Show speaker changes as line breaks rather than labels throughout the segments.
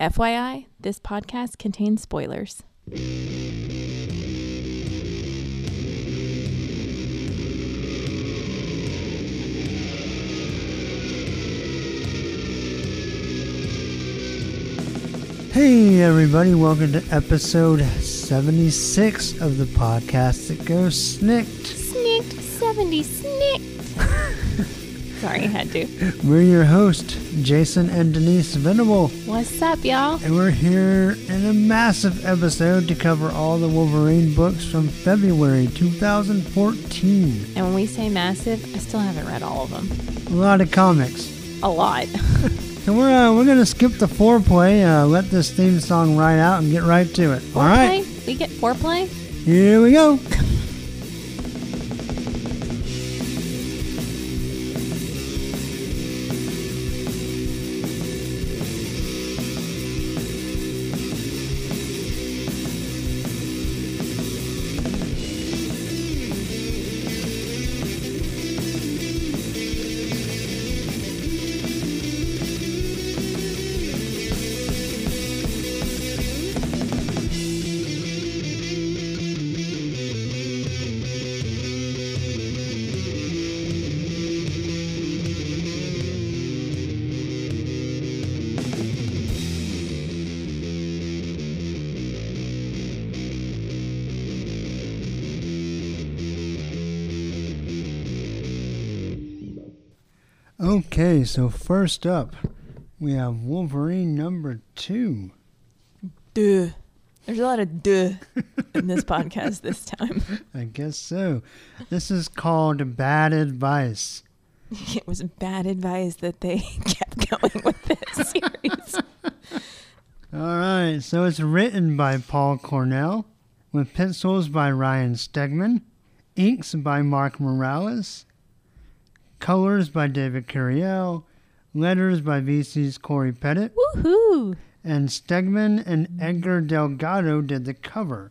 FYI, this podcast contains spoilers.
Hey, everybody, welcome to episode 76 of the podcast that goes SNIKT.
SNIKT 70 SNIKT. Sorry, I had to.
We're your host, Jason and Denise Venable,
What's up, y'all?
and we're here in a massive episode to cover all the Wolverine books from February 2014.
And when we say massive, I still haven't read all of them.
A lot of comics.
A lot.
So we're uh, we're gonna skip the foreplay, uh, let this theme song ride out, and get right to it. All right,
Foreplay? We get foreplay?
here we go. Okay, so first up, we have Wolverine number two.
Duh. There's a lot of duh in this podcast this time.
I guess so. This is called Bad Advice.
It was bad advice that they kept going with this series.
All right, so it's written by Paul Cornell, with pencils by Ryan Stegman, inks by Mark Morales, colors by David Curiel, letters by VC's Cory Petit,
Woohoo!
and Stegman and Edgar Delgado did the cover.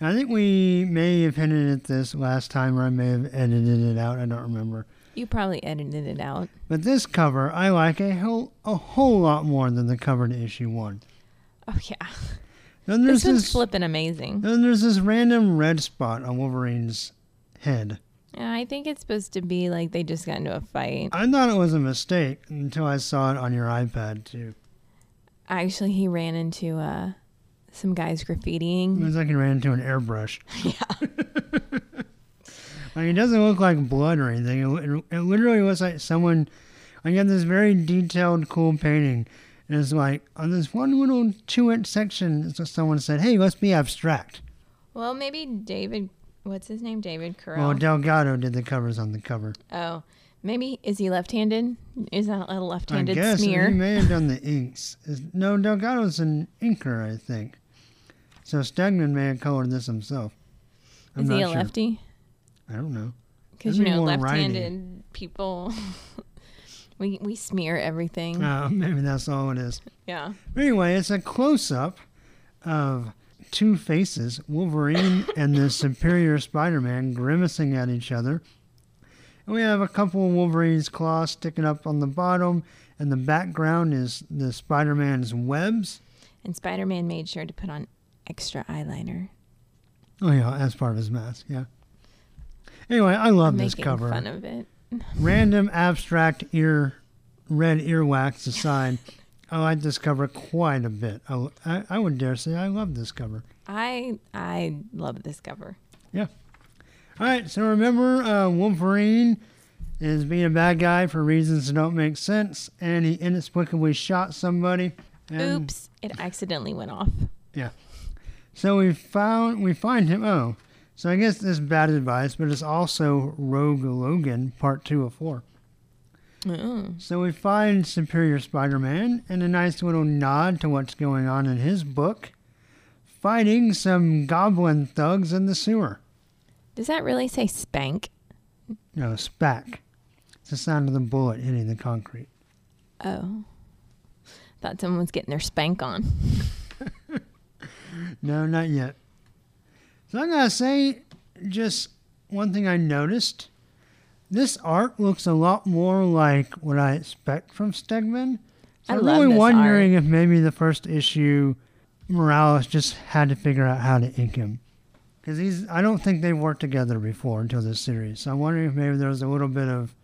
Now, I think we may have hinted at this last time, or I may have edited it out. I don't remember.
You probably edited it out.
But this cover, I like a whole a whole lot more than the cover to issue one.
Oh, yeah.
Then there's
This one's
this,
flipping amazing.
then there's this random red spot on Wolverine's head.
Yeah, I think it's supposed to be like they just got into a fight.
I thought it was a mistake until I saw it on your iPad too.
Actually, he ran into uh, some guys graffitiing.
It was like he ran into an airbrush. Yeah. like it doesn't look like blood or anything. It, it, it literally looks like someone. I got this very detailed, cool painting, and it's like on this one little two-inch section. Someone said, "Hey, let's be abstract."
Well, maybe David, what's his name? David Curiel.
Well, Delgado did the covers on the cover.
oh, maybe is he left-handed? Is that a left-handed I
guess
smear?
he may have done the inks. Is- No, Delgado's an inker, I think. So Stegman may have colored this himself. I'm
is he a
sure.
lefty?
I don't know.
Because you know, left-handed people, we we smear everything.
Uh, maybe that's all it is.
yeah.
But anyway, it's a close up of two faces Wolverine and the Superior Spider Man grimacing at each other. And we have a couple of Wolverine's claws sticking up on the bottom, and the background is the Spider Man's webs.
And Spider-Man made sure to put on extra eyeliner.
Oh, yeah, as part of his mask, yeah. Anyway, I love
I'm
this
making
cover.
fun of it.
Random abstract ear, red earwax aside, I like this cover quite a bit. I, I, I would dare say I love this cover.
I I love this cover. Yeah.
All right, so remember, uh, Wolverine is being a bad guy for reasons that don't make sense, and he inexplicably shot somebody. And
Oops! It accidentally went off. Yeah.
So we found we find him. Oh, so I guess this is bad advice, but it's also Rogue Logan, part two of four. So we find Superior Spider-Man, and a nice little nod to what's going on in his book, fighting some goblin thugs in the sewer.
Does that really say spank?
No, spack. It's the sound of the bullet hitting the concrete.
Oh. Thought someone was getting their spank on.
No, not yet. So I'm going to say, just one thing I noticed. This art looks a lot more like what I expect from Stegman
I
I'm really wondering if maybe the first issue, Morales just had to figure out how to ink him. Because he's, I don't think they've worked together before until this series. So I'm wondering if maybe there was a little bit of,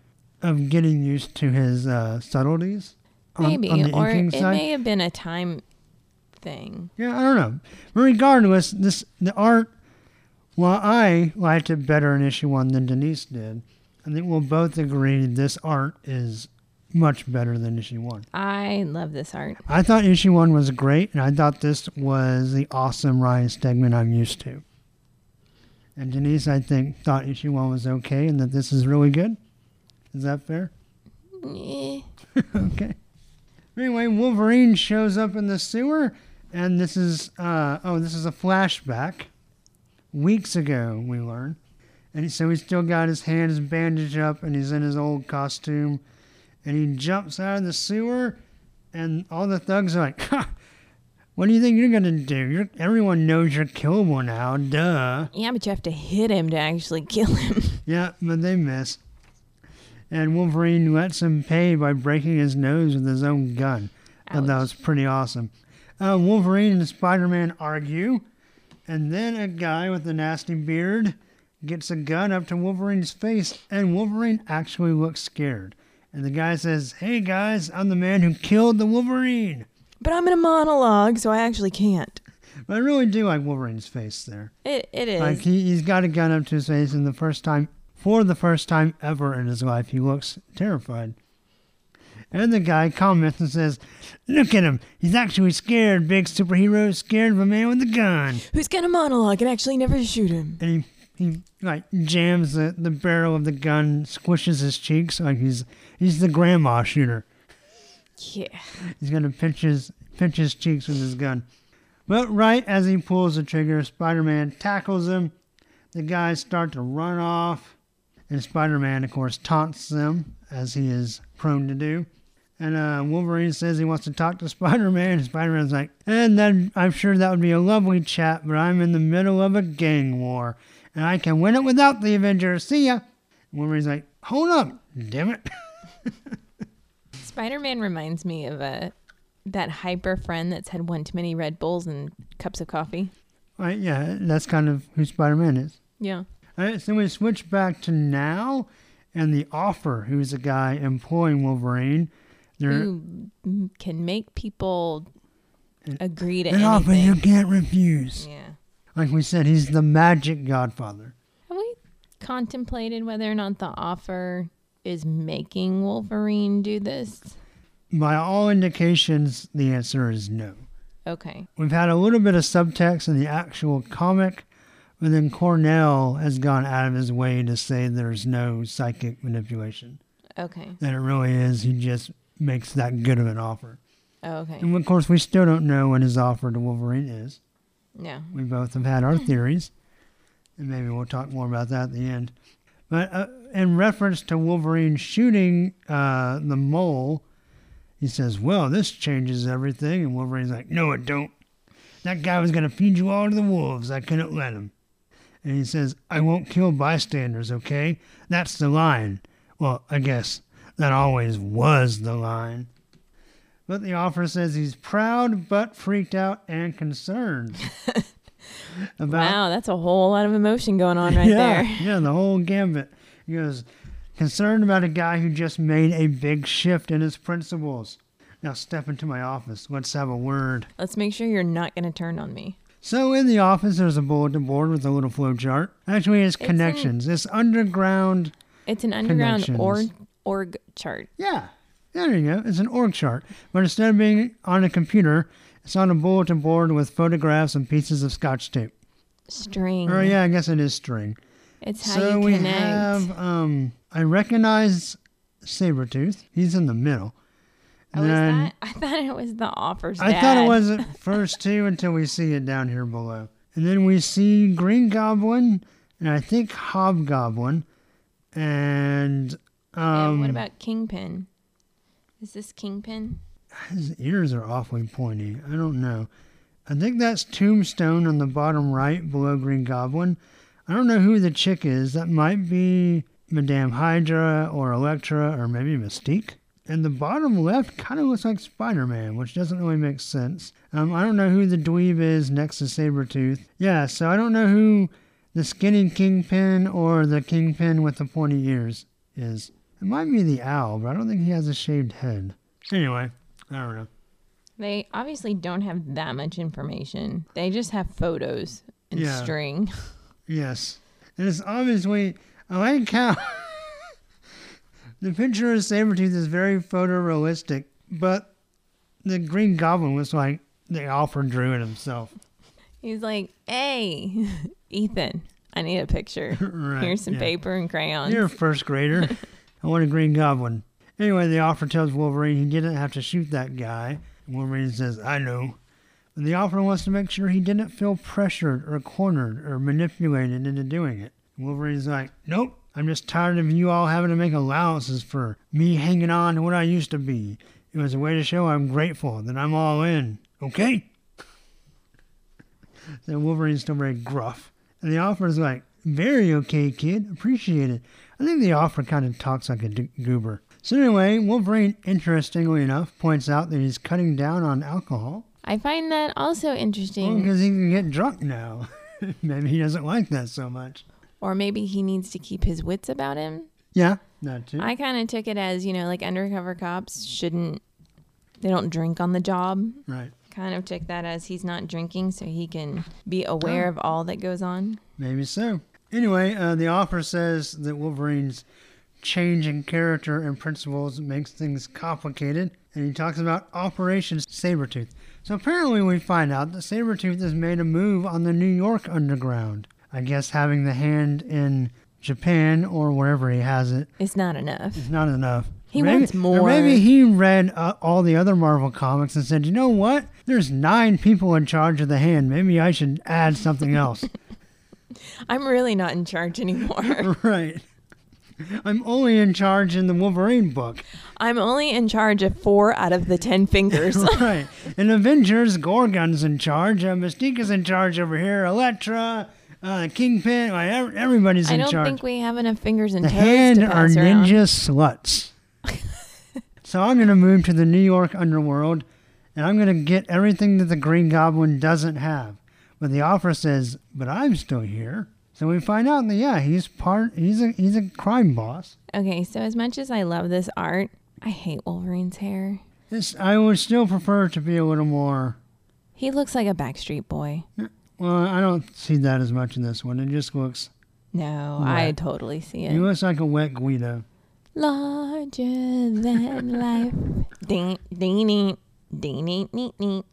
of getting used to his uh, subtleties. on-
Maybe,
on the
or it
side.
may have been a time thing.
Yeah, I don't know. But regardless, this the art. While I liked it better in issue one than Denise did, I think we'll both agree this art is much better than issue one.
I love this art.
I thought issue one was great, and I thought this was the awesome Ryan Stegman I'm used to. And Denise, I think, thought issue one was okay, and that this is really good. Is that fair?
Eh.
okay. Anyway, Wolverine shows up in the sewer, and this is uh, oh, this is a flashback. Weeks ago, we learn, and so he's still got his hands bandaged up, and he's in his old costume, and he jumps out of the sewer, and all the thugs are like, ha, "What do you think you're gonna do? You're, everyone knows you're killable now, duh."
Yeah, but you have to hit him to actually kill him.
Yeah, but they miss. And Wolverine lets him pay by breaking his nose with his own gun. Thought that was pretty awesome. Uh, Wolverine and Spider Man argue, and then a guy with a nasty beard gets a gun up to Wolverine's face, and Wolverine actually looks scared. And the guy says, Hey guys, I'm the man who killed the Wolverine.
But I'm in a monologue, so I actually can't.
But I really do like Wolverine's face there.
It it is.
Like he, he's got a gun up to his face, and the first time, for the first time ever in his life, he looks terrified. And the guy comments and says, "Look at him! He's actually scared. Big superhero scared of a man with a gun."
Who's got a monologue and actually never shoot him?
And he, he like jams the, the barrel of the gun, squishes his cheeks like he's he's the grandma shooter.
Yeah.
He's gonna pinch his pinch his cheeks with his gun. But right as he pulls the trigger, Spider-Man tackles him. The guys start to run off, and Spider-Man, of course, taunts them as he is prone to do. And uh, Wolverine says he wants to talk to Spider-Man, and Spider-Man's like, "And then I'm sure that would be a lovely chat, but I'm in the middle of a gang war, and I can win it without the Avengers. See ya." Wolverine's like, "Hold up, damn it."
Spider-Man reminds me of a that hyper friend that's had one too many Red Bulls and cups of coffee.
Right, yeah, that's kind of who Spider-Man is.
Yeah.
All right, so we switch back to now, and the offer, who's the guy employing Wolverine. They're
Who can make people agree to
an offer you can't refuse.
Yeah.
Like we said, he's the magic godfather.
Have we contemplated whether or not the offer is making Wolverine do this?
By all indications, the answer is no.
Okay.
We've had a little bit of subtext in the actual comic, but then Cornell has gone out of his way to say there's no psychic manipulation.
Okay.
That it really is, he just makes that good of an offer.
Oh, okay.
And of course, we still don't know what his offer to Wolverine is.
Yeah.
We both have had our theories, and maybe we'll talk more about that at the end. But uh, in reference to Wolverine shooting uh, the mole, he says, "Well, this changes everything." And Wolverine's like, "No, it don't. That guy was going to feed you all to the wolves. I couldn't let him." And he says, "I won't kill bystanders. Okay, that's the line." Well, I guess that always was the line. But the offer says he's proud but freaked out and concerned. about
Wow, that's a whole lot of emotion going on right
yeah,
there.
Yeah, the whole gambit. He goes, concerned about a guy who just made a big shift in his principles. Now step into my office. Let's have a word.
Let's make sure you're not going to turn on me.
So in the office, there's a bulletin board with a little flow chart. Actually, it's
an-
connections. It's underground.
It's an underground org, org chart.
Yeah, there you go. It's an org chart. But instead of being on a computer, it's on a bulletin board with photographs and pieces of scotch tape.
String.
Or yeah, I guess it is string.
It's how
so
you
we
connect.
have um I recognize Sabretooth. He's in the middle.
oh, is
then
that? I thought it was the offers.
I thought it was at first too until we see it down here below. And then we see Green Goblin and I think Hobgoblin and um
and what about Kingpin? Is this Kingpin?
his ears are awfully pointy. I don't know. I think that's Tombstone on the bottom right below Green Goblin. I don't know who the chick is. That might be Madame Hydra or Elektra or maybe Mystique. And the bottom left kind of looks like Spider Man, which doesn't really make sense. Um, I don't know who the dweeb is next to Sabretooth. Yeah, so I don't know who the skinny kingpin or the kingpin with the pointy ears is. It might be the owl, but I don't think he has a shaved head. Anyway, I don't know.
They obviously don't have that much information. They just have photos and
Yeah.
string.
Yes. And it's obviously, I like how the picture of Sabretooth is very photorealistic, but the Green Goblin was like the author drew it himself.
He's like, "Hey, Ethan, I need a picture.
right.
Here's some
yeah.
paper and crayons."
You're a first grader. I want a Green Goblin. Anyway, the offer tells Wolverine he didn't have to shoot that guy. Wolverine says, I know. But the offer wants to make sure he didn't feel pressured or cornered or manipulated into doing it. Wolverine's like, Nope, I'm just tired of you all having to make allowances for me hanging on to what I used to be. It was a way to show I'm grateful that I'm all in. Okay? so Wolverine's still very gruff. And the offer's like, Very okay, kid. Appreciate it. I think the offer kind of talks like a d- goober. So anyway, Wolverine, interestingly enough, points out that he's cutting down on alcohol
I find that also interesting.
because he can get drunk now. Maybe he doesn't like that so much.
Or maybe he needs to keep his wits about him.
Yeah, that too.
I kind of took it as, you know, like undercover cops shouldn't, they don't drink on the job.
right.
Kind of took that as he's not drinking so he can be aware
Oh.
of all that goes on.
Maybe so. Anyway, uh, the offer says that Wolverine's change in character and principles makes things complicated, and he talks about Operation Sabretooth. So apparently, we find out that Sabretooth has made a move on the New York underground. I guess having the hand in Japan or wherever he has it
It's not enough.
It's not enough.
He
maybe,
wants
Or
more.
maybe he read uh, all the other Marvel comics and said, you know what? There's nine people in charge of the hand. Maybe I should add something else.
I'm really not in charge anymore.
right. I'm only in charge in the Wolverine book.
I'm only in charge of four out of the ten fingers.
right. In Avengers, Gorgon's in charge. Uh, Mystique is in charge over here. Elektra, uh, Kingpin, like, ev- everybody's
I
in
don't
charge.
think we have enough fingers and
the
toes
hand
to
are
pass around.
ninja sluts. so I'm going to move to the New York underworld, and I'm going to get everything that the Green Goblin doesn't have. But the offer says, "But I'm still here." So we find out that yeah, he's part. He's a he's a crime boss.
Okay, so as much as I love this art, I hate Wolverine's hair.
This I would still prefer to be a little more.
He looks like a Backstreet Boy.
Well, I don't see that as much in this one. It just looks.
No, I totally see it.
He looks like a wet Guido.
Larger than life. Ding, ding, ding, ding, ding, ding, ding.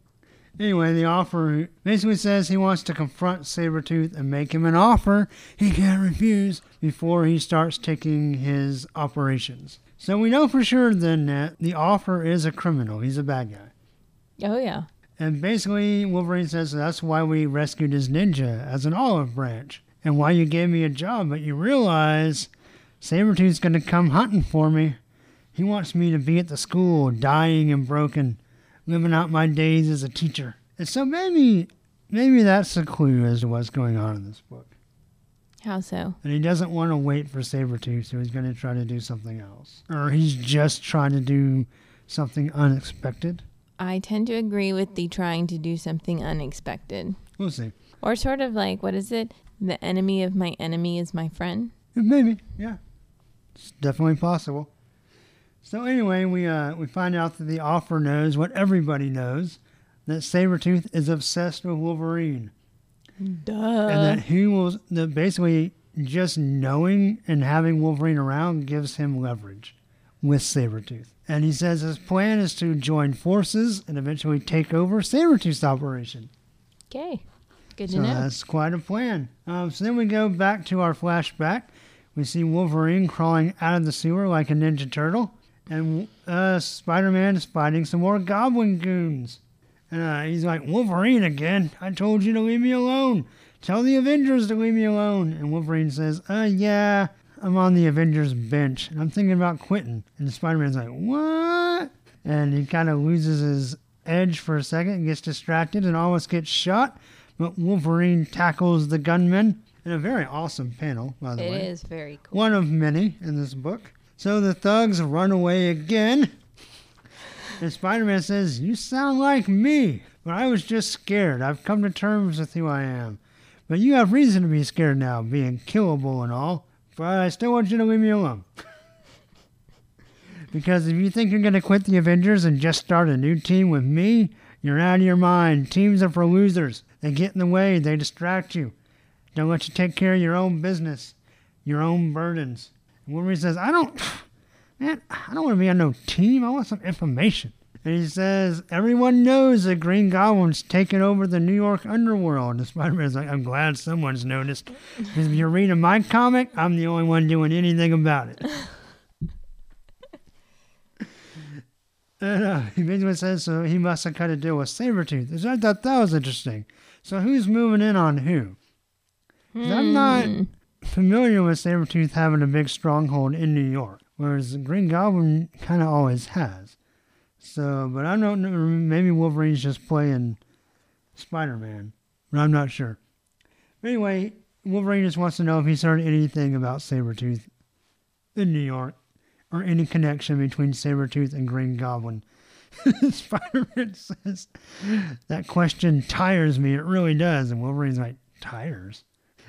Anyway, the offer basically says he wants to confront Sabretooth and make him an offer he can't refuse before he starts taking his operations. So we know for sure then that the offer is a criminal. He's a bad guy.
Oh yeah.
And basically, Wolverine says that's why we rescued his ninja as an olive branch and why you gave me a job, but you realize Sabretooth's going to come hunting for me. He wants me to be at the school, dying and broken, living out my days as a teacher. And so maybe, maybe that's a clue as to what's going on in this book.
How so?
And he doesn't want to wait for Sabretooth, so he's going to try to do something else. Or he's just trying to do something unexpected.
I tend to agree with the trying to do something unexpected.
We'll see.
Or sort of like, what is it? The enemy of my enemy is my friend.
Maybe, yeah. It's definitely possible. So anyway, we uh we find out that the offer knows what everybody knows, that Sabretooth is obsessed with Wolverine.
Duh.
and that he will that basically just knowing and having Wolverine around gives him leverage with Sabretooth. And he says his plan is to join forces and eventually take over Sabretooth's operation.
Okay. Good
So
to know.
that's quite a plan. Um, so then we go back to our flashback. We see Wolverine crawling out of the sewer like a Ninja Turtle, and uh, Spider Man is fighting some more Goblin goons. And uh, he's like, Wolverine again? I told you to leave me alone. Tell the Avengers to leave me alone. And Wolverine says, Uh, yeah, I'm on the Avengers bench, and I'm thinking about quitting. And Spider Man's like, What? And he kind of loses his edge for a second, and gets distracted, and almost gets shot but Wolverine tackles the gunman in a very awesome panel, by the
It
way.
is very cool.
One of many in this book. So the thugs run away again. And Spider Man says, You sound like me, but I was just scared. I've come to terms with who I am. But you have reason to be scared now, being killable and all. But I still want you to leave me alone. because if you think you're going to quit the Avengers and just start a new team with me, you're out of your mind. Teams are for losers. They get in the way, they distract you. Don't let you take care of your own business, your own burdens. And Wolverine says, I don't, man, I don't want to be on no team. I want some information. And he says, everyone knows that Green Goblin's taken over the New York underworld. And Spider-Man's like, I'm glad someone's noticed. Because if you're reading my comic, I'm the only one doing anything about it. and uh, he basically says, so he must have cut a deal with Sabretooth. I thought that was interesting. So who's moving in on who? 'Cause I'm not
Hmm.
Familiar with Sabretooth having a big stronghold in New York, whereas Green Goblin kind of always has. So, but I don't know. Maybe Wolverine's just playing Spider Man, but I'm not sure. But anyway, Wolverine just wants to know if he's heard anything about Sabretooth in New York or any connection between Sabretooth and Green Goblin. Spider Man says, That question tires me. It really does. And Wolverine's like, Tires?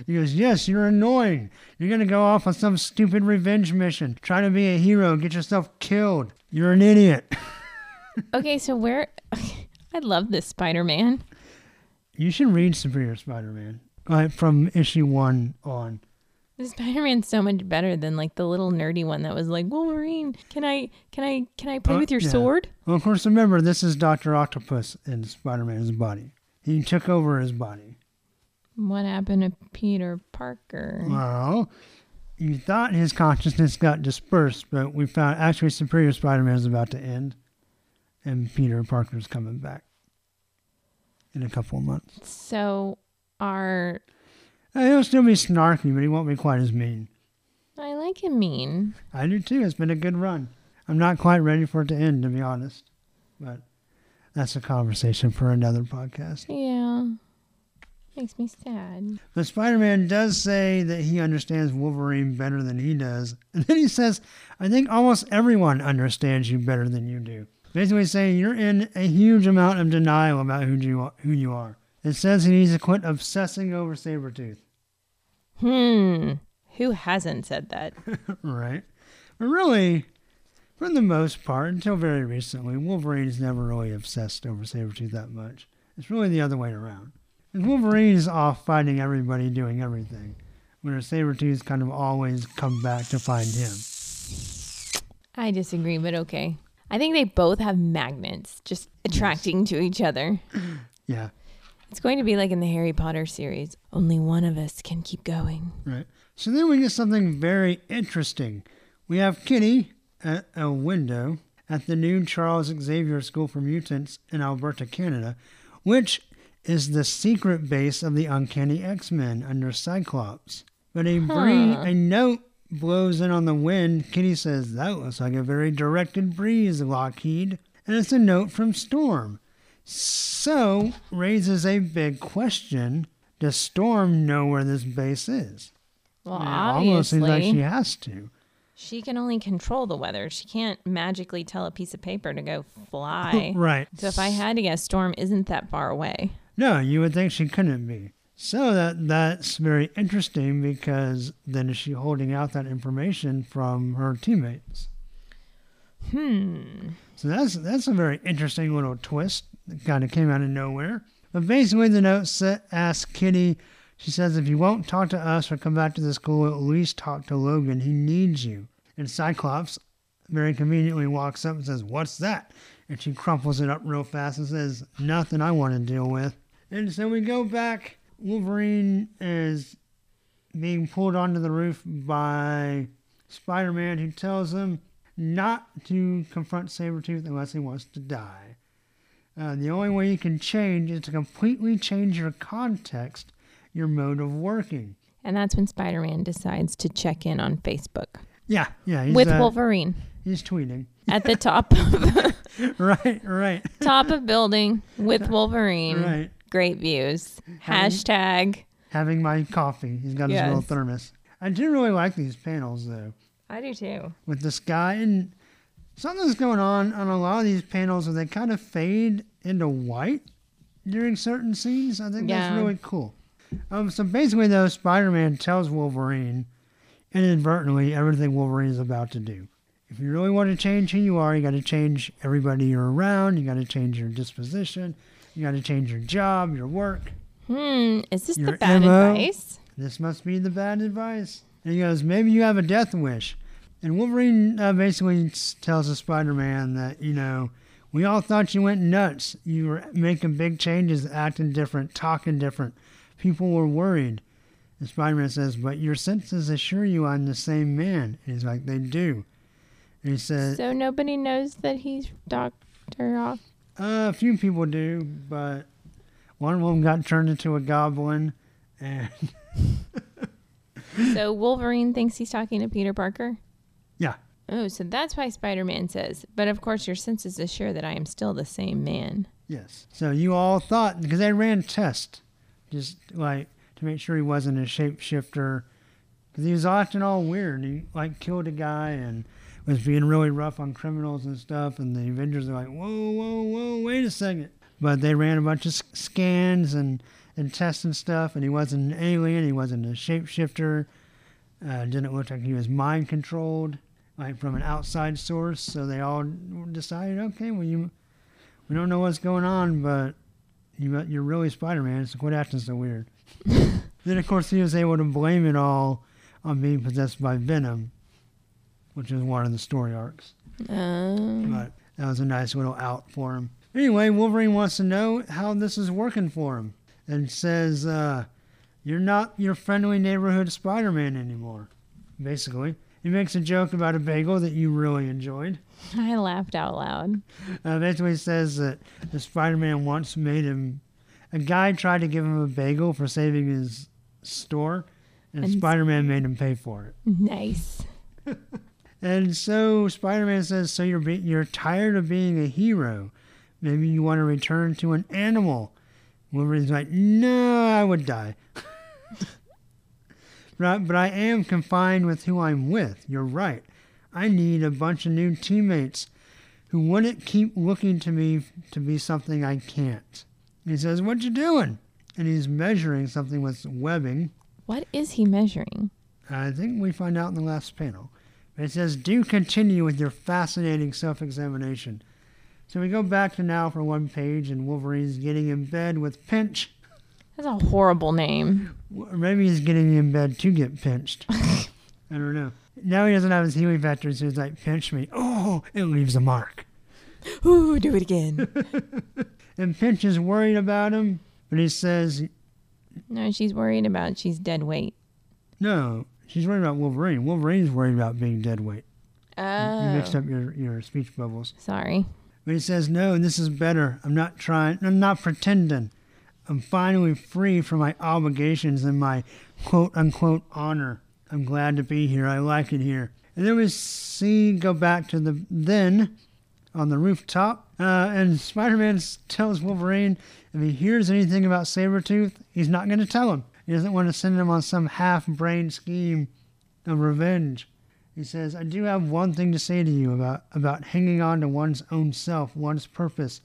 He goes, Yes, you're annoying. You're going to go off on some stupid revenge mission, try to be a hero, get yourself killed. You're an idiot.
Okay, so where? I love this Spider-Man.
You should read Superior Spider Man like from issue one on.
This Spider-Man's so much better than like the little nerdy one that was like Wolverine. Can I? Can I? Can I play
Uh,
with your
yeah.
sword?
Well, of course, remember, this is Dr. Octopus in Spider Man's body. He took over his body.
What happened to Peter Parker?
Well, you thought his consciousness got dispersed, but we found actually Superior Spider Man is about to end, and Peter Parker's coming back in a couple of months.
So, our
Uh, He'll still be snarky, but he won't be quite as mean.
I like him mean.
I do too. It's been a good run. I'm not quite ready for it to end, to be honest. But that's a conversation for another podcast.
Yeah, makes me sad.
But Spider Man does say that he understands Wolverine better than he does. And then he says, I think almost everyone understands you better than you do. Basically saying you're in a huge amount of denial about who you are. Who you are. It says he needs to quit obsessing over Sabretooth.
Hmm. Who hasn't said that?
right? But really, for the most part, until very recently, Wolverine's never really obsessed over Sabretooth that much. It's really the other way around. And Wolverine's off fighting everybody, doing everything, whereas Sabretooth's kind of always come back to find him.
I disagree, but okay. I think they both have magnets just attracting to each other.
Yeah,
It's going to be like in the Harry Potter series. Only one of us can keep going.
right. So then we get something very interesting. We have Kitty at a window at the new Charles Xavier School for Mutants in Alberta, Canada, which is the secret base of the Uncanny X Men under Cyclops. But a,
Huh.
a note blows in on the wind. Kitty says, That looks like a very directed breeze, Lockheed. And it's a note from Storm. So, raises a big question Does Storm know where this base is?
Well,
almost seems like
obviously,
she has to.
she can only control the weather. She can't magically tell a piece of paper to go fly.
Right.
So if I had to guess, Storm isn't that far away.
No, you would think she couldn't be. So that that's very interesting because then is she holding out that information from her teammates?
Hmm.
So that's that's a very interesting little twist that kind of came out of nowhere. But basically, the note sa- asks Kitty. She says, "If you won't talk to us or come back to the school, at least talk to Logan. He needs you." And Cyclops very conveniently walks up and says, "What's that?" And she crumples it up real fast and says, "Nothing I want to deal with." And so we go back. Wolverine is being pulled onto the roof by Spider-Man, who tells him not to confront Sabretooth unless he wants to die. Uh, the only way you can change is to completely change your context, your mode of working.
And that's when Spider Man decides to check in on Facebook
Yeah, yeah. He's,
with
uh,
Wolverine
He's tweeting.
at the top of
right, right,
top of building with Wolverine.
right.
Great views.
Having-
Hashtag.
Having my coffee. He's got his little thermos. I do really like these panels, though.
I do too.
with this guy, and something's going on on a lot of these panels where they kind of fade into white during certain scenes. I think
Yeah.
that's really cool. Um, so basically, though, Spider-Man tells Wolverine inadvertently everything Wolverine is about to do. If you really want to change who you are, you got to change everybody you're around. You got to change your disposition. You got to change your job, your work.
Hmm. Is this the bad
MO?
advice?
This must be the bad advice. And he goes, maybe you have a death wish. And Wolverine uh, basically tells the Spider-Man that, you know, we all thought you went nuts. You were making big changes, acting different, talking different. People were worried. And Spider-Man says, but your senses assure you I'm the same man. And he's like, they do. And he says,
So nobody knows that he's Doctor Ock.
Uh, a few people do, but one of them got turned into a goblin. And
So Wolverine thinks he's talking to Peter Parker.
yeah,
Oh, so that's why Spider-Man says. But of course, your senses assure that I am still the same man.
Yes. So you all thought because they ran tests, just like to make sure he wasn't a shapeshifter, because he was acting all weird. He like killed a guy and was being really rough on criminals and stuff. And the Avengers are like, whoa, whoa, whoa, wait a second. But they ran a bunch of scans and and tests and stuff, and he wasn't an alien. He wasn't a shapeshifter. Uh, didn't look like he was mind controlled, like from an outside source. So they all decided, okay, well you we don't know what's going on, but you, you're really Spider-Man, so quit acting so weird. then, of course, he was able to blame it all on being possessed by Venom, which is one of the story arcs.
Um,
But that was a nice little out for him. Anyway, Wolverine wants to know how this is working for him and says, uh, You're not your friendly neighborhood Spider-Man anymore, basically. He makes a joke about a bagel that you really enjoyed.
I laughed out loud.
Uh, basically says that the Spider-Man once made him. A guy tried to give him a bagel for saving his store, and,
And-
Spider-Man made him pay for it.
Nice.
And so Spider-Man says, "So you're be- you're tired of being a hero? Maybe you want to return to an animal." Wolverine's like, "No, I would die." but, I, but I am confined with who I'm with. You're right. I need a bunch of new teammates who wouldn't keep looking to me to be something I can't. He says, "What you doing?" And he's measuring something with webbing.
What is he measuring?
I think we find out in the last panel. It says, do continue with your fascinating self examination. So we go back to now for one page, and Wolverine's getting in bed with Pinch.
That's a horrible name.
Maybe he's getting in bed to get pinched. I don't know. Now he doesn't have his healing factor, so he's like, pinch me. Oh, it leaves a mark.
Ooh, do it again.
And Pinch is worried about him, but he says,
no, she's worried about she's dead weight.
no, she's worried about Wolverine. Wolverine's worried about being dead weight.
Oh.
You mixed up your, your speech bubbles.
Sorry.
But he says, No, this is better. I'm not trying, I'm not pretending. I'm finally free from my obligations and my quote unquote honor. I'm glad to be here. I like it here. And then we see go back to the then on the rooftop. Uh, and Spider Man tells Wolverine if he hears anything about Sabretooth, he's not going to tell him. He doesn't want to send him on some half brained scheme of revenge. He says, I do have one thing to say to you about, about hanging on to one's own self, one's purpose,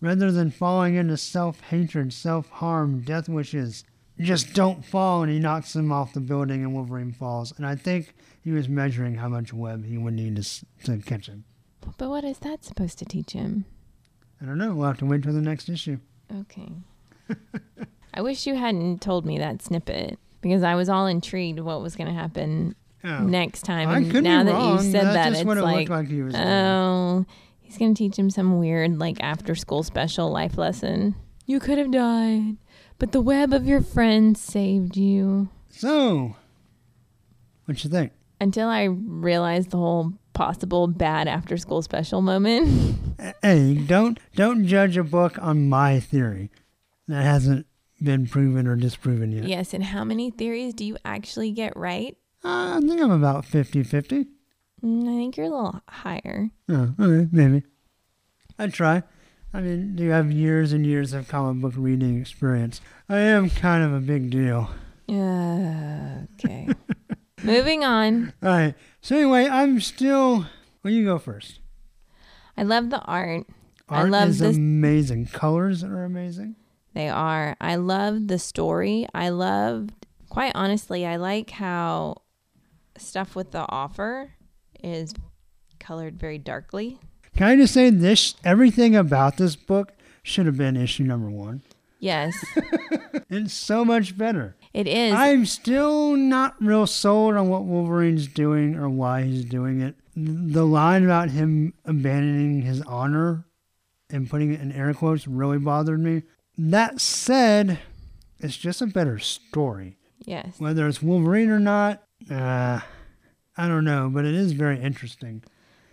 rather than falling into self hatred, self harm, death wishes. Just don't fall. And he knocks him off the building, and Wolverine falls. And I think he was measuring how much web he would need to, to catch him.
But what is that supposed to teach him?
I don't know. We'll have to wait till the next issue.
Okay. I wish you hadn't told me that snippet because I was all intrigued what was going to happen
Oh,
next time.
I
And
could
now
be
that
wrong.
you said
That's
that,
just
it's
what it
like,
looked like he was doing.
oh, he's going to teach him some weird, like, after school special life lesson. You could have died, but the web of your friends saved you.
So, what you think?
Until I realized the whole possible bad after school special moment.
Hey, don't don't judge a book on my theory. That hasn't been proven or disproven yet.
yes, and how many theories do you actually get right?
Uh, I think I'm about 50-50.
Mm, I think you're a little higher.
Oh, okay, maybe. I'd try. I mean, do you have years and years of comic book reading experience? I am kind of a big deal.
Uh, okay. Moving on.
All right. So anyway, I'm still. Well, you go first.
I love the art. I
Art
love
is
this-
amazing. Colors are amazing.
They are. I love the story. I love, quite honestly, I like how stuff with the offer is colored very darkly.
Can I just say this? Everything about this book should have been issue number one.
Yes,
It's so much better.
it is.
I'm still not real sold on what Wolverine's doing or why he's doing it. The line about him abandoning his honor and putting it in air quotes really bothered me. That said, it's just a better story.
yes.
Whether it's Wolverine or not, uh, I don't know, but it is very interesting.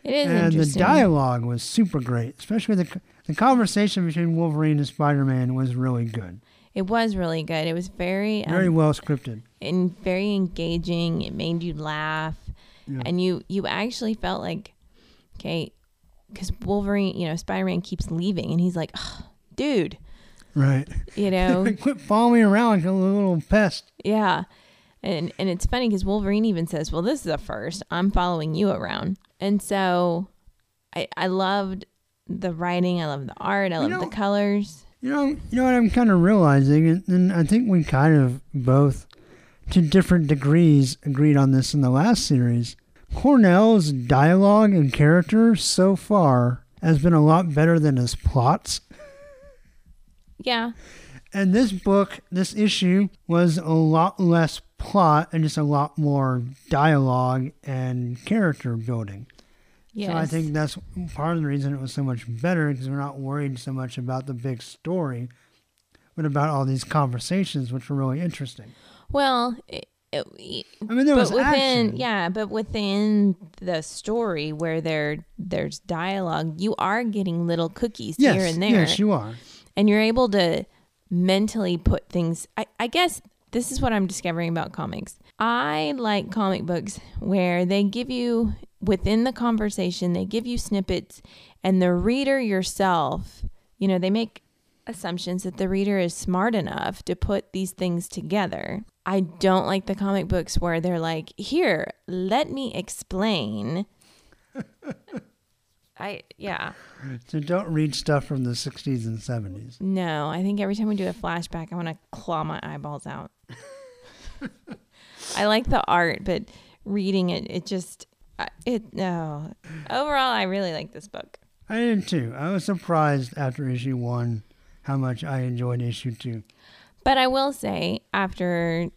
It is interesting.
and the dialogue was super great, especially the the conversation between Wolverine and Spider Man was really good,
It was really good. It was very, um,
very well scripted.
and very engaging. It made you laugh,
Yeah.
and you you actually felt like, okay, because Wolverine, you know, Spider Man keeps leaving, and he's like, "Ugh, dude,
Right.
you know,
Quit following me around like a little pest.
yeah. And and it's funny because Wolverine even says, "Well, this is a first. I'm following you around," and so I I loved the writing. I love the art. I
You
love
know-
the colors.
You know, you know what I'm kind of realizing, and I think we kind of both, to different degrees, agreed on this in the last series. Cornell's dialogue and character so far has been a lot better than his plots.
Yeah,
And this book, this issue, was a lot less plot and just a lot more dialogue and character building.
yes.
So I think that's part of the reason it was so much better because we're not worried so much about the big story, but about all these conversations, which were really interesting.
well. It, it,
I mean, there was
within
action.
yeah but within the story where there there's dialogue you are getting little cookies
yes,
here and there
yes, you are.
And you're able to mentally put things I, I guess this is what i'm discovering about comics. I like comic books where they give you within the conversation they give you snippets and the reader yourself you know they make assumptions that the reader is smart enough to put these things together. I don't like the comic books where they're like here let me explain i yeah
So don't read stuff from the 60s and 70s.
No, I think every time we do a flashback, I want to claw my eyeballs out. I like the art, but reading it, it just, I- it, no. Overall, I really like this book.
I did too. I was surprised after issue one how much I enjoyed issue two.
But I will say, after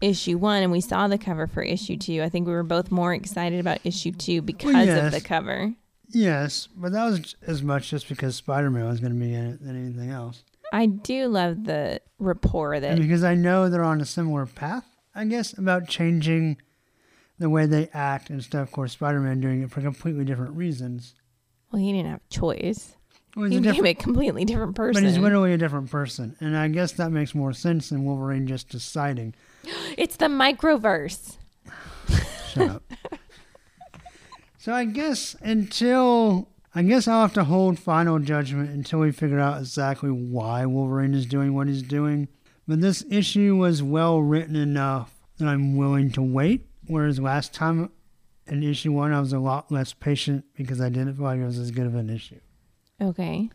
issue one and we saw the cover for issue two, I think we were both more excited about issue two because
yes.
of the cover.
Yes, but that was as much just because Spider Man was going to be in it than anything else.
I do love the rapport that,
And because I know they're on a similar path, I guess, about changing the way they act and stuff. Of course, Spider Man doing it for completely different reasons.
well, he didn't have a choice.
Well,
He
a
became a completely different person.
but he's literally a different person. And I guess that makes more sense than Wolverine just deciding.
it's the microverse.
Shut up. so I guess until I guess I'll have to hold final judgment until we figure out exactly why Wolverine is doing what he's doing. But this issue was well written enough that I'm willing to wait. Whereas last time in issue one, I was a lot less patient because I didn't feel like it was as good of an issue.
Okay.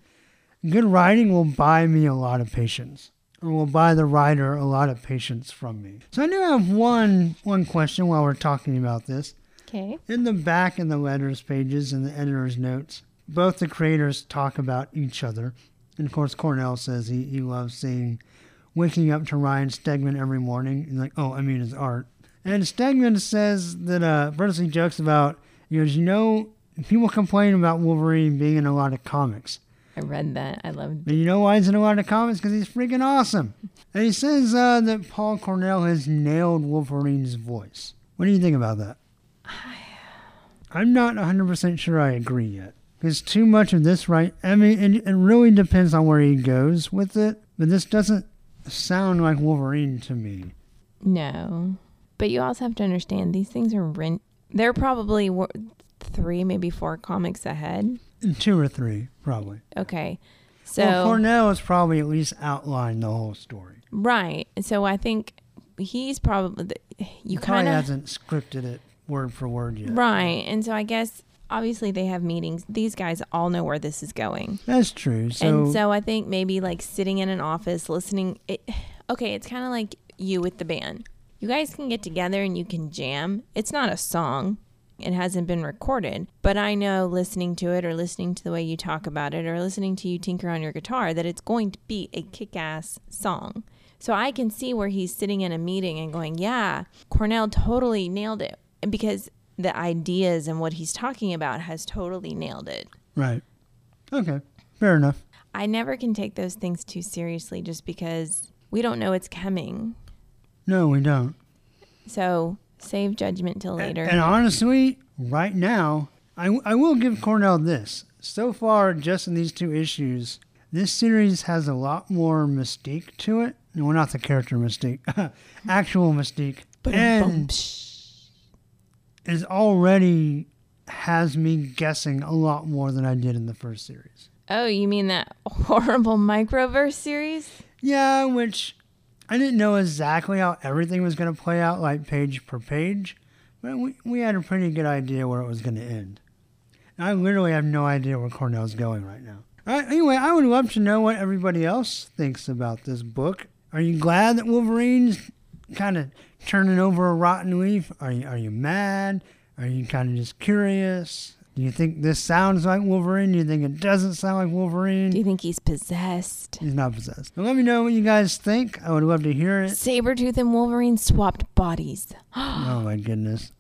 Good writing will buy me a lot of patience, or will buy the writer a lot of patience from me. So I do have one one question while we're talking about this.
Okay.
In the back in the letters pages and the editor's notes, both the creators talk about each other. And of course, Cornell says he, he loves seeing waking up to Ryan Stegman every morning. And like, oh, I mean his art. And Stegman says that uh, Bernstein jokes about, he goes, you know, people complain about Wolverine being in a lot of comics.
I read that. I loved
But you know why he's in a lot of comics? Because he's freaking awesome. And he says uh, that Paul Cornell has nailed Wolverine's voice. What do you think about that? I'm not 100% sure I agree yet. Because too much of this, right? I mean, it, it really depends on where he goes with it. But this doesn't sound like Wolverine to me.
No. But you also have to understand these things are rent. They're probably three, maybe four comics ahead.
Two or three, probably.
Okay. So,
well, Cornell has probably at least outlined the whole story.
right. So I think he's probably, you kind of,
hasn't scripted it word for word yet.
Right. And so I guess obviously they have meetings. These guys all know where this is going.
That's true. So,
and so I think maybe like sitting in an office listening it, okay, it's kind of like you with the band. You guys can get together and you can jam. It's not a song. It hasn't been recorded, but I know listening to it or listening to the way you talk about it or listening to you tinker on your guitar that it's going to be a kick-ass song. So I can see where he's sitting in a meeting and going, "Yeah, Cornell totally nailed it." Because the ideas and what he's talking about has totally nailed it.
right. Okay. Fair enough.
I never can take those things too seriously just because we don't know it's coming.
No, we don't.
So save judgment till later.
and honestly, right now, I, I will give Cornell this. So far, just in these two issues, this series has a lot more mystique to it. No, not the character mystique, actual mystique. But And is already has me guessing a lot more than I did in the first series.
oh, you mean that horrible microverse series?
Yeah, which I didn't know exactly how everything was going to play out, like page per page, but we, we had a pretty good idea where it was going to end. And I literally have no idea where Cornell's going right now. Right, anyway, I would love to know what everybody else thinks about this book. Are you glad that Wolverine's kind of turning over a rotten leaf? Are you are you mad? Are you kind of just curious? Do you think this sounds like Wolverine? Do you think it doesn't sound like Wolverine?
Do you think he's possessed?
He's not possessed. But let me know what you guys think. I would love to hear it.
Sabretooth and Wolverine swapped bodies.
Oh my goodness.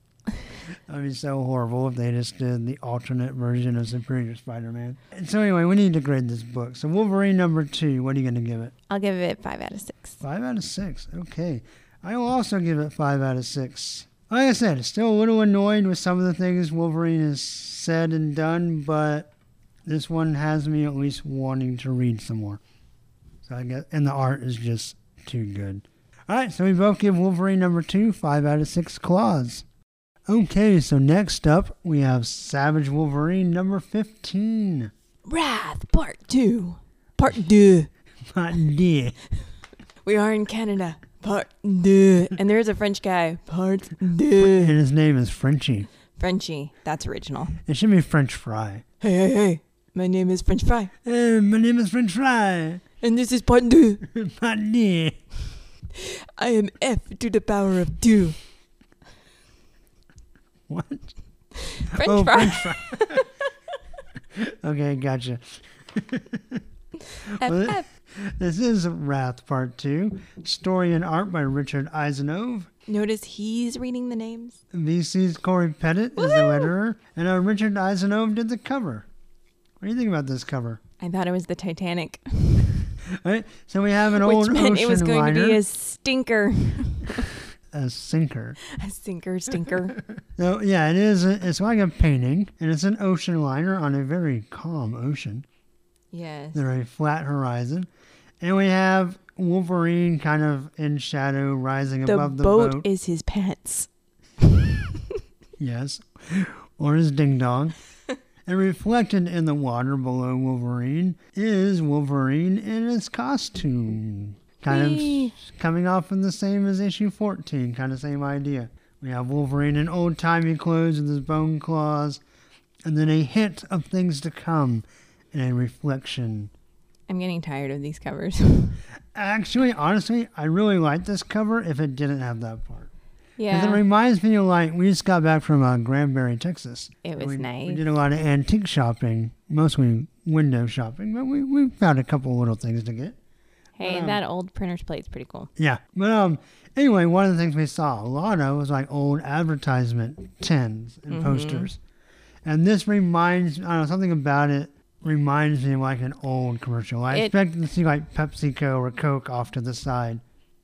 That'd be so horrible if they just did the alternate version of Superior Spider-Man. So anyway, we need to grade this book. So Wolverine number two, what are you going to give it?
I'll give it five out of six.
Five out of six. Okay. I will also give it five out of six. Like I said, still a little annoyed with some of the things Wolverine has said and done, but this one has me at least wanting to read some more. So I guess, and the art is just too good. All right, so we both give Wolverine number two five out of six claws. Okay, so next up we have Savage Wolverine number fifteen.
Wrath, part two. Part two.
My dear.
We are in Canada. Part two. And there's a French guy. Part
deux.
And
his name is Frenchie.
Frenchie. That's original.
It should be French Fry.
Hey, hey, hey. My name is French Fry.
Hey, my name is French Fry.
And this is part two.
My dear.
I am F to the power of two.
What?
French
oh,
Fry.
French Fry. okay, gotcha.
F,
Well,
F.
This is Wrath Part 2. Story and art by Richard Isanove.
Notice he's reading the names.
VC's Cory Petit is the
Woohoo!
letterer, and uh, Richard Isanove did the cover. What do you think about this cover?
I thought it was the Titanic,
All right, so we have an
which
old
meant it was going
liner,
to be a stinker.
a sinker.
A sinker, stinker.
So yeah, it is. A, it's like a painting, and it's an ocean liner on a very calm ocean.
yes.
They're a flat horizon, and we have Wolverine kind of in shadow, rising
The
above the
boat, The
boat.
is his pants.
yes, or his ding dong. and reflected in the water below Wolverine is Wolverine in his costume, kind of coming off in the same as issue fourteen, kind of same idea. We have Wolverine in old timey clothes with his bone claws, and then a hint of things to come, and a reflection
I'm getting tired of these covers.
Actually, honestly, I really like this cover if it didn't have that part.
Yeah.
it reminds me of like, we just got back from uh, Granbury, Texas.
It was
we,
nice.
We did a lot of antique shopping, mostly window shopping, but we, we found a couple little things to get.
hey,
um,
that old printer's plate's pretty cool.
Yeah. But um, anyway, one of the things we saw a lot of was like old advertisement tins and
Mhm.
posters. And this reminds, I don't know, something about it reminds me of like an old commercial. I
It-
expected to see like PepsiCo or Coke off to the side.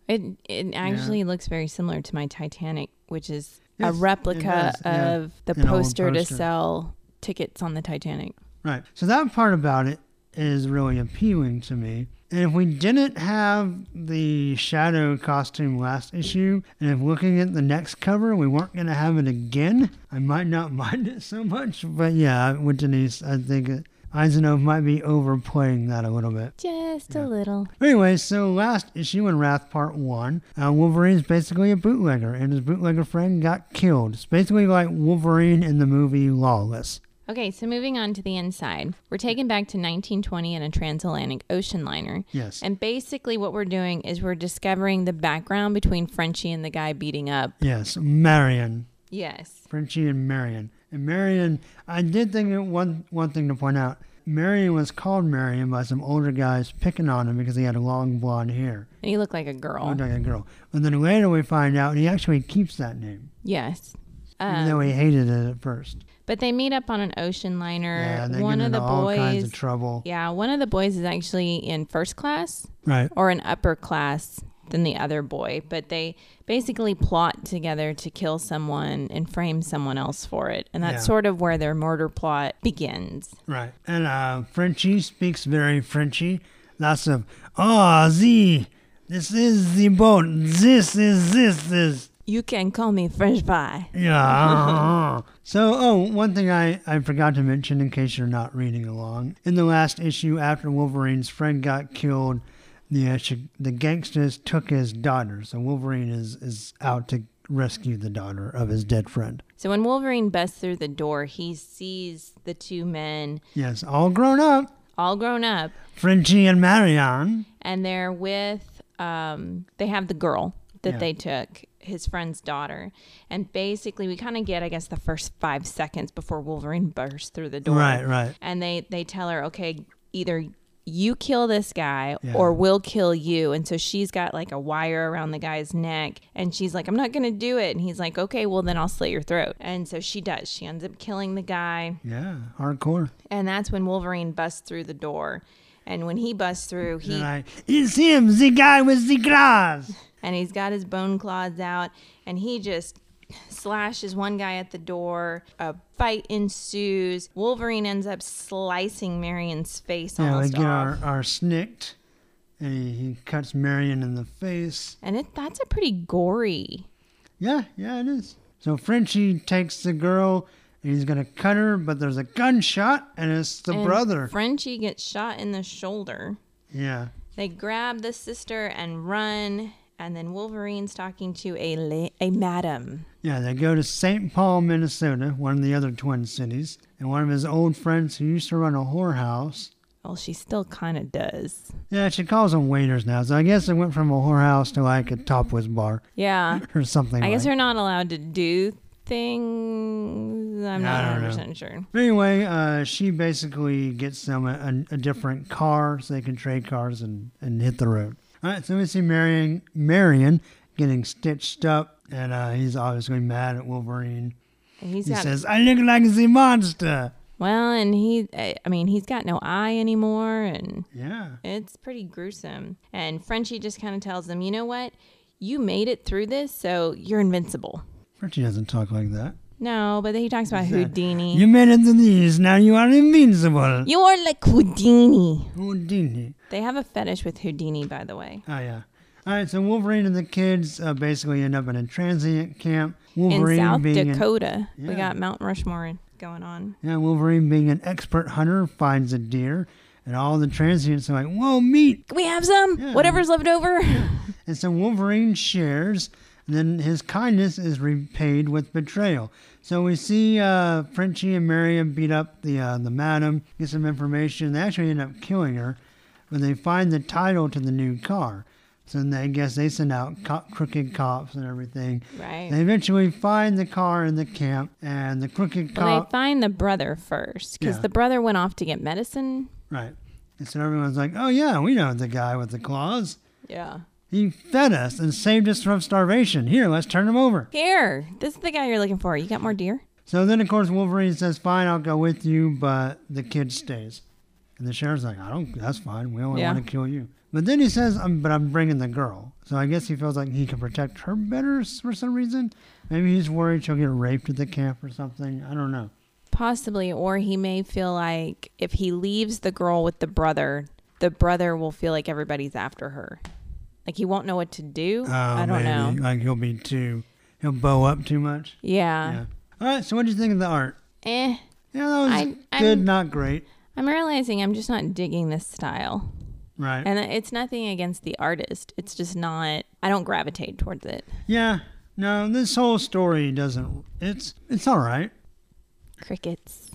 It it actually looks very similar to my Titanic, which is a replica
yeah.
of the
An old
poster, to sell tickets on the Titanic.
Right. So that part about it is really appealing to me. And if we didn't have the shadow costume last issue, and if looking at the next cover we weren't going to have it again, I might not mind it so much. But yeah, with Denise, I think it, Isanove might be overplaying that a little bit.
Just a little.
Anyway, so last issue in Wrath Part 1, uh, Wolverine's basically a bootlegger, and his bootlegger friend got killed. It's basically like Wolverine in the movie Lawless.
Okay, so moving on to the inside. We're taken back to 1920 in a transatlantic ocean liner.
Yes.
And basically, what we're doing is we're discovering the background between Frenchie and the guy beating up.
Yes, Marion.
Yes.
Frenchie and Marion. And Marion, I did think one, one thing to point out. Marion was called Marion by some older guys picking on him because he had long blonde hair.
And he looked like a girl.
Looked like a girl. But then later we find out he actually keeps that name,
Yes.
even
Um,
though he hated it at first.
but they meet up on an ocean liner.
Yeah, they
one
get
of the
all kinds
boys.
of trouble.
Yeah, one of the boys is actually in first class
Right.
or an upper class than the other boy, but they basically plot together to kill someone and frame someone else for it. And that's
Yeah.
sort of where their murder plot begins.
Right. And uh, Frenchie speaks very Frenchy. Lots of, oh, Z, this is the boat. This is, this is.
You can call me French pie.
Yeah. so, oh, one thing I, I forgot to mention in case you're not reading along. In the last issue, after Wolverine's friend got killed, the, uh, sh- the gangsters took his daughter. So Wolverine is, is out to rescue the daughter of his dead friend.
So when Wolverine busts through the door, he sees the two men
Yes, all grown up.
all grown up
Frenchie and Marianne.
and they're with um they have the girl that
Yeah.
they took his friend's daughter and basically we kind of get i guess the first five seconds before wolverine bursts through the door
Right, right.
and they they tell her okay either you kill this guy
Yeah.
or we'll kill you and so she's got like a wire around the guy's neck and she's like i'm not gonna do it and he's like okay well then i'll slit your throat and so she does she ends up killing the guy
Yeah, hardcore.
and that's when wolverine busts through the door and when he busts through he
I, it's him, the guy with the claws.
and he's got his bone claws out and he just slashes one guy at the door. A fight ensues. Wolverine ends up slicing marion's face
Yeah,
almost
get
off.
our, our snicked, and he, he cuts Marion in the face.
and it that's a pretty gory.
Yeah, yeah, it is. So Frenchie takes the girl, and he's gonna cut her, but there's a gunshot, and it's the
and
brother.
frenchie gets shot in the shoulder.
Yeah,
they grab the sister and run and then wolverine's talking to a la- a madam
yeah. They go to St. Paul, Minnesota, one of the other twin cities, and one of his old friends who used to run a whorehouse.
well she still kind of does
Yeah, she calls them waiters now. So I guess it went from a whorehouse to like a topless bar
yeah
or something.
i guess
like.
they're not allowed to do things i'm not
don't know.
100% sure
Anyway, uh, she basically gets them a, a, a different car so they can trade cars and, and hit the road. All right, so we see Marion, Marion getting stitched up, and uh, he's obviously mad at Wolverine.
He's
he
got
says, I look like the monster.
well, and he, I mean, he's got no eye anymore, and
Yeah.
it's pretty gruesome. And Frenchie just kind of tells him, you know what, you made it through this, so you're invincible.
Frenchie doesn't talk like that.
No, but he talks about Houdini.
You made it to these, now you are invincible.
You are like Houdini.
Houdini.
They have a fetish with Houdini, by the way.
Oh, yeah. All right, so Wolverine and the kids uh, basically end up in a transient camp. Wolverine
In South
being an-
Dakota, we got Mount Rushmore going on.
Yeah, Wolverine, being an expert hunter, finds a deer, and all the transients are like, "Whoa, meat!"
Can we have some?
Yeah.
Whatever's left over.
And so Wolverine shares, and then his kindness is repaid with betrayal. So we see uh, Frenchie and Marion beat up the uh, the madam, get some information. They actually end up killing her, but they find the title to the new car. So then they I guess they send out co- crooked cops and everything.
right.
They eventually find the car in the camp, and the crooked
Well, they find the brother first because
Yeah.
the brother went off to get medicine.
right. And so everyone's like, "Oh yeah, we know the guy with the claws."
Yeah.
He fed us and saved us from starvation. Here, let's turn him over.
Here, this is the guy you're looking for. You got more deer?
So then, of course, Wolverine says, "Fine, I'll go with you," but the kid stays. And the sheriff's like, "I don't. That's fine. We only
Yeah.
want to kill you." But then he says, um, "But I'm bringing the girl." So I guess he feels like he can protect her better for some reason. Maybe he's worried she'll get raped at the camp or something. I don't know.
Possibly, or he may feel like if he leaves the girl with the brother, the brother will feel like everybody's after her. Like he won't know what to do.
Oh,
I don't
maybe.
know.
Like he'll be too. He'll bow up too much.
Yeah.
yeah. All right. So what do you think of the art?
Eh.
Yeah, that was
I-
good,
I'm-
not great.
I'm realizing I'm just not digging this style.
Right.
And it's nothing against the artist. It's just not, I don't gravitate towards it.
yeah. No, this whole story doesn't. It's it's all right.
Crickets.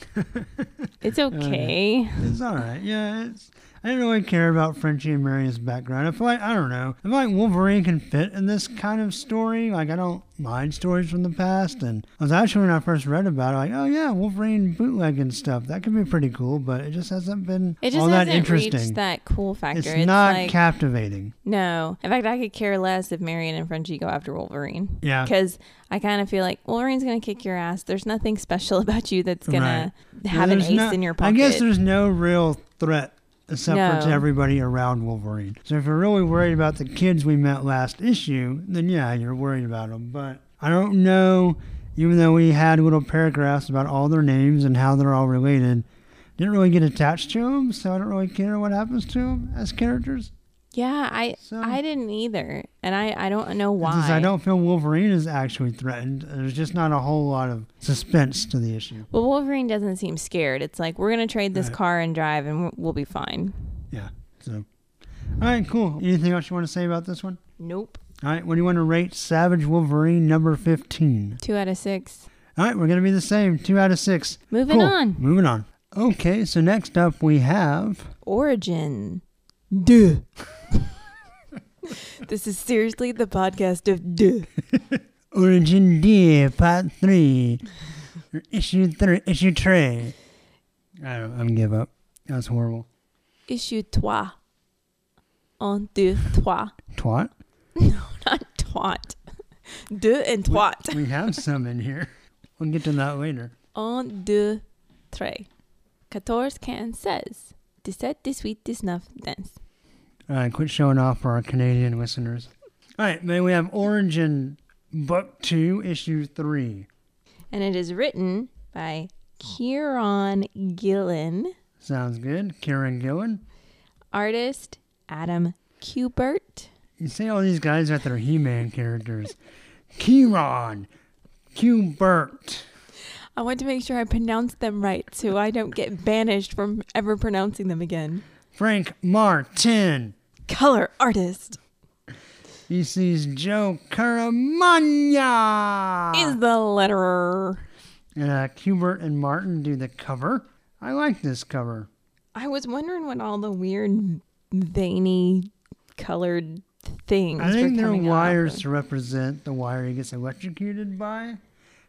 it's oh, okay.
It's all right. Yeah. It's. I didn't really care about Frenchie and Marion's background. I feel like I don't know. I feel like Wolverine can fit in this kind of story. Like I don't mind stories from the past. And I was actually when I first read about it, like, oh yeah, Wolverine bootleg and stuff. That could be pretty cool. But it just hasn't been
It just
all that
hasn't
interesting.
reached that cool factor.
it's,
It's,
not
like,
captivating.
no. In fact, I could care less if Marion and Frenchie go after Wolverine.
Yeah.
Because I kind of feel like Wolverine's going to kick your ass. There's nothing special about you that's going
Right.
to have an ace
no-
in your pocket.
I guess there's no real threat except for to everybody around Wolverine. So if you're really worried about the kids we met last issue, then yeah, you're worried about them. But I don't know, even though we had little paragraphs about all their names and how they're all related, didn't really get attached to them, so I don't really care what happens to them as characters.
Yeah, I
So-
I didn't either. And I, I don't know why.
I don't feel Wolverine is actually threatened, there's just not a whole lot of suspense to the issue.
Well, Wolverine doesn't seem scared. It's like, we're going to trade this
Right.
car and drive and we'll- we'll be fine.
Yeah. So, all right, cool. Anything else you want to say about this one?
Nope.
All right, what do you want to rate Savage Wolverine number 15?
Two out of six.
All right, we're going to be the same. Two out of six.
Moving
Cool.
on.
Moving on. Okay, so next up we have.
Origin. Duh. this is seriously the podcast of duh.
Origin D, Part 3. Issue 3. Issue 3. I don't I'm give up. That's horrible.
Issue trois. Un, deux, trois.
Twat.
Not twat. Deux and twat.
We have some in here. We'll get to that later.
Un, deux, tres. Quatorze, quinze, seize. Dix-sept, dix-huit, dix-neuf, dix.
All right, quit showing off for our Canadian listeners. All right, then we have Origin Book 2, Issue 3.
And it is written by Kieron Gillen,
Sounds good. Kieron Gillen.
artist Adam Kubert,
You say all these guys that they're He-Man characters. Kieron, Qbert,
I want to make sure I pronounce them right so I don't get banished from ever pronouncing them again.
Frank Martin.
Color artist
VC's Joe Caramagna.
is the letterer.
and uh, and Martin do the cover. I like this cover.
I was wondering what all the weird, veiny, colored things.
I think they're wires to represent the wire he gets electrocuted by.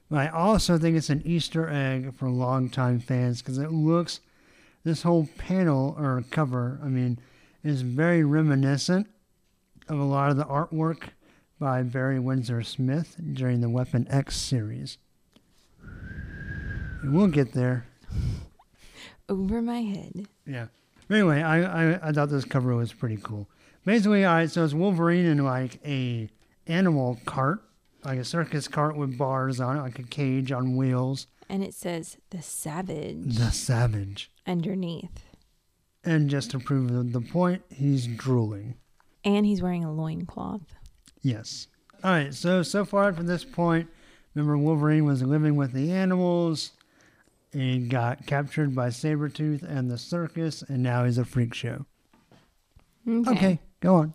But I also think it's an Easter egg for longtime fans because it looks, this whole panel or cover, I mean, is very reminiscent of a lot of the artwork by Barry Windsor Smith during the Weapon X series. And we'll get there.
over my head.
Yeah. Anyway, I, I I thought this cover was pretty cool. Basically, all right, so it's Wolverine in like a animal cart, like a circus cart with bars on it, like a cage on wheels.
And it says the savage
The Savage.
underneath.
And just to prove the, the point, he's drooling.
And he's wearing a loincloth.
Yes. All right, so so far from this point, remember Wolverine was living with the animals. He got captured by Sabretooth and the circus, and now he's a freak show.
Okay.
okay go on.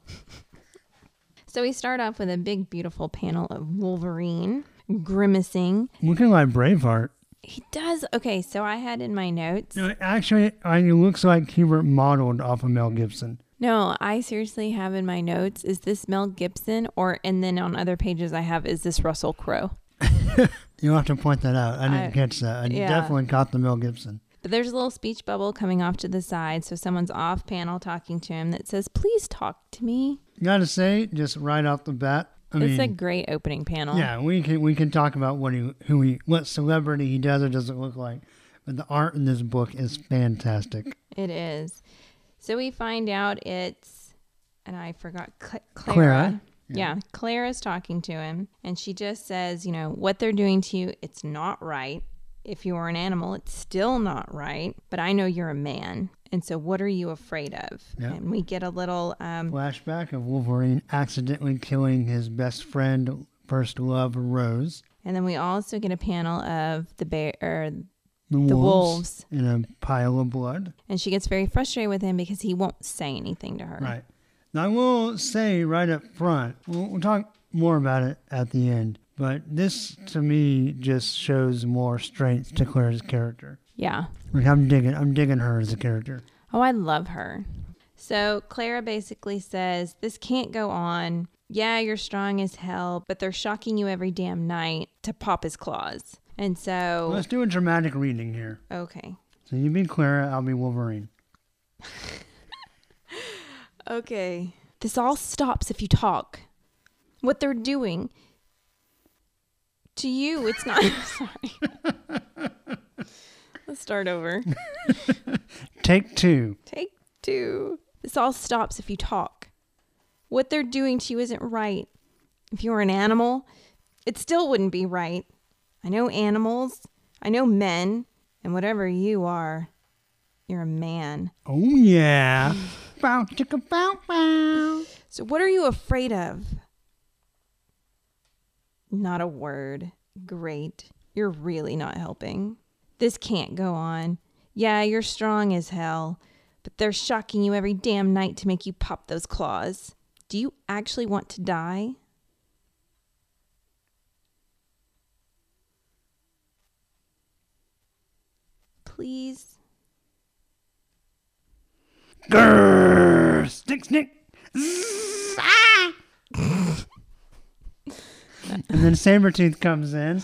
So we start off with a big, beautiful panel of Wolverine grimacing.
Looking like Braveheart.
He does. Okay, so I had in my notes.
No, actually, I, it looks like Kubert modeled off of Mel Gibson.
No, I seriously have in my notes. Is this Mel Gibson, or and then on other pages I have is this Russell Crowe?
You'll have to point that out. I didn't
I-
catch that. I
yeah.
definitely caught the Mel Gibson.
But there's a little speech bubble coming off to the side, so someone's off panel talking to him that says, "Please talk to me."
You Gotta say, just right off the bat, I
it's a great opening panel.
yeah, we can we can talk about what he who he what celebrity he does or doesn't look like, but the art in this book is fantastic.
It is. So we find out it's, and I forgot Cla- Clara.
Clara,
Yeah. Clara's talking to him, and she just says, you know, what they're doing to you, it's not right. If you are an animal, it's still not right. But I know you're a man, and so what are you afraid of?
Yeah.
And we get a little, um,
Flashback of Wolverine accidentally killing his best friend, first love, Rose.
and then we also get a panel of the bear, or
the,
the
wolves,
wolves.
in a pile of blood.
And she gets very frustrated with him because he won't say anything to her.
Right. Now, I will say right up front, we'll, we'll talk more about it at the end, but this to me just shows more strength to Claire's character.
Yeah.
Like I'm digging, I'm digging her as a character.
Oh, I love her. So Clara basically says, This can't go on. Yeah, you're strong as hell, but they're shocking you every damn night to pop his claws. And so,
Let's do a dramatic reading here.
okay.
So you be Clara, I'll be Wolverine.
Okay. This all stops if you talk. What they're doing to you, it's not. Sorry. Start over.
Take two.
Take two. This all stops if you talk. What they're doing to you isn't right. If you were an animal, it still wouldn't be right. I know animals, I know men, and whatever you are, you're a man.
Oh yeah. bow chicka bow bow.
So, what are you afraid of? Not a word. Great. You're really not helping. This can't go on. Yeah, you're strong as hell, but they're shocking you every damn night to make you pop those claws. Do you actually want to die? Please?
Grrr. Stick snick. Zzz, ah. and then Sabretooth comes in.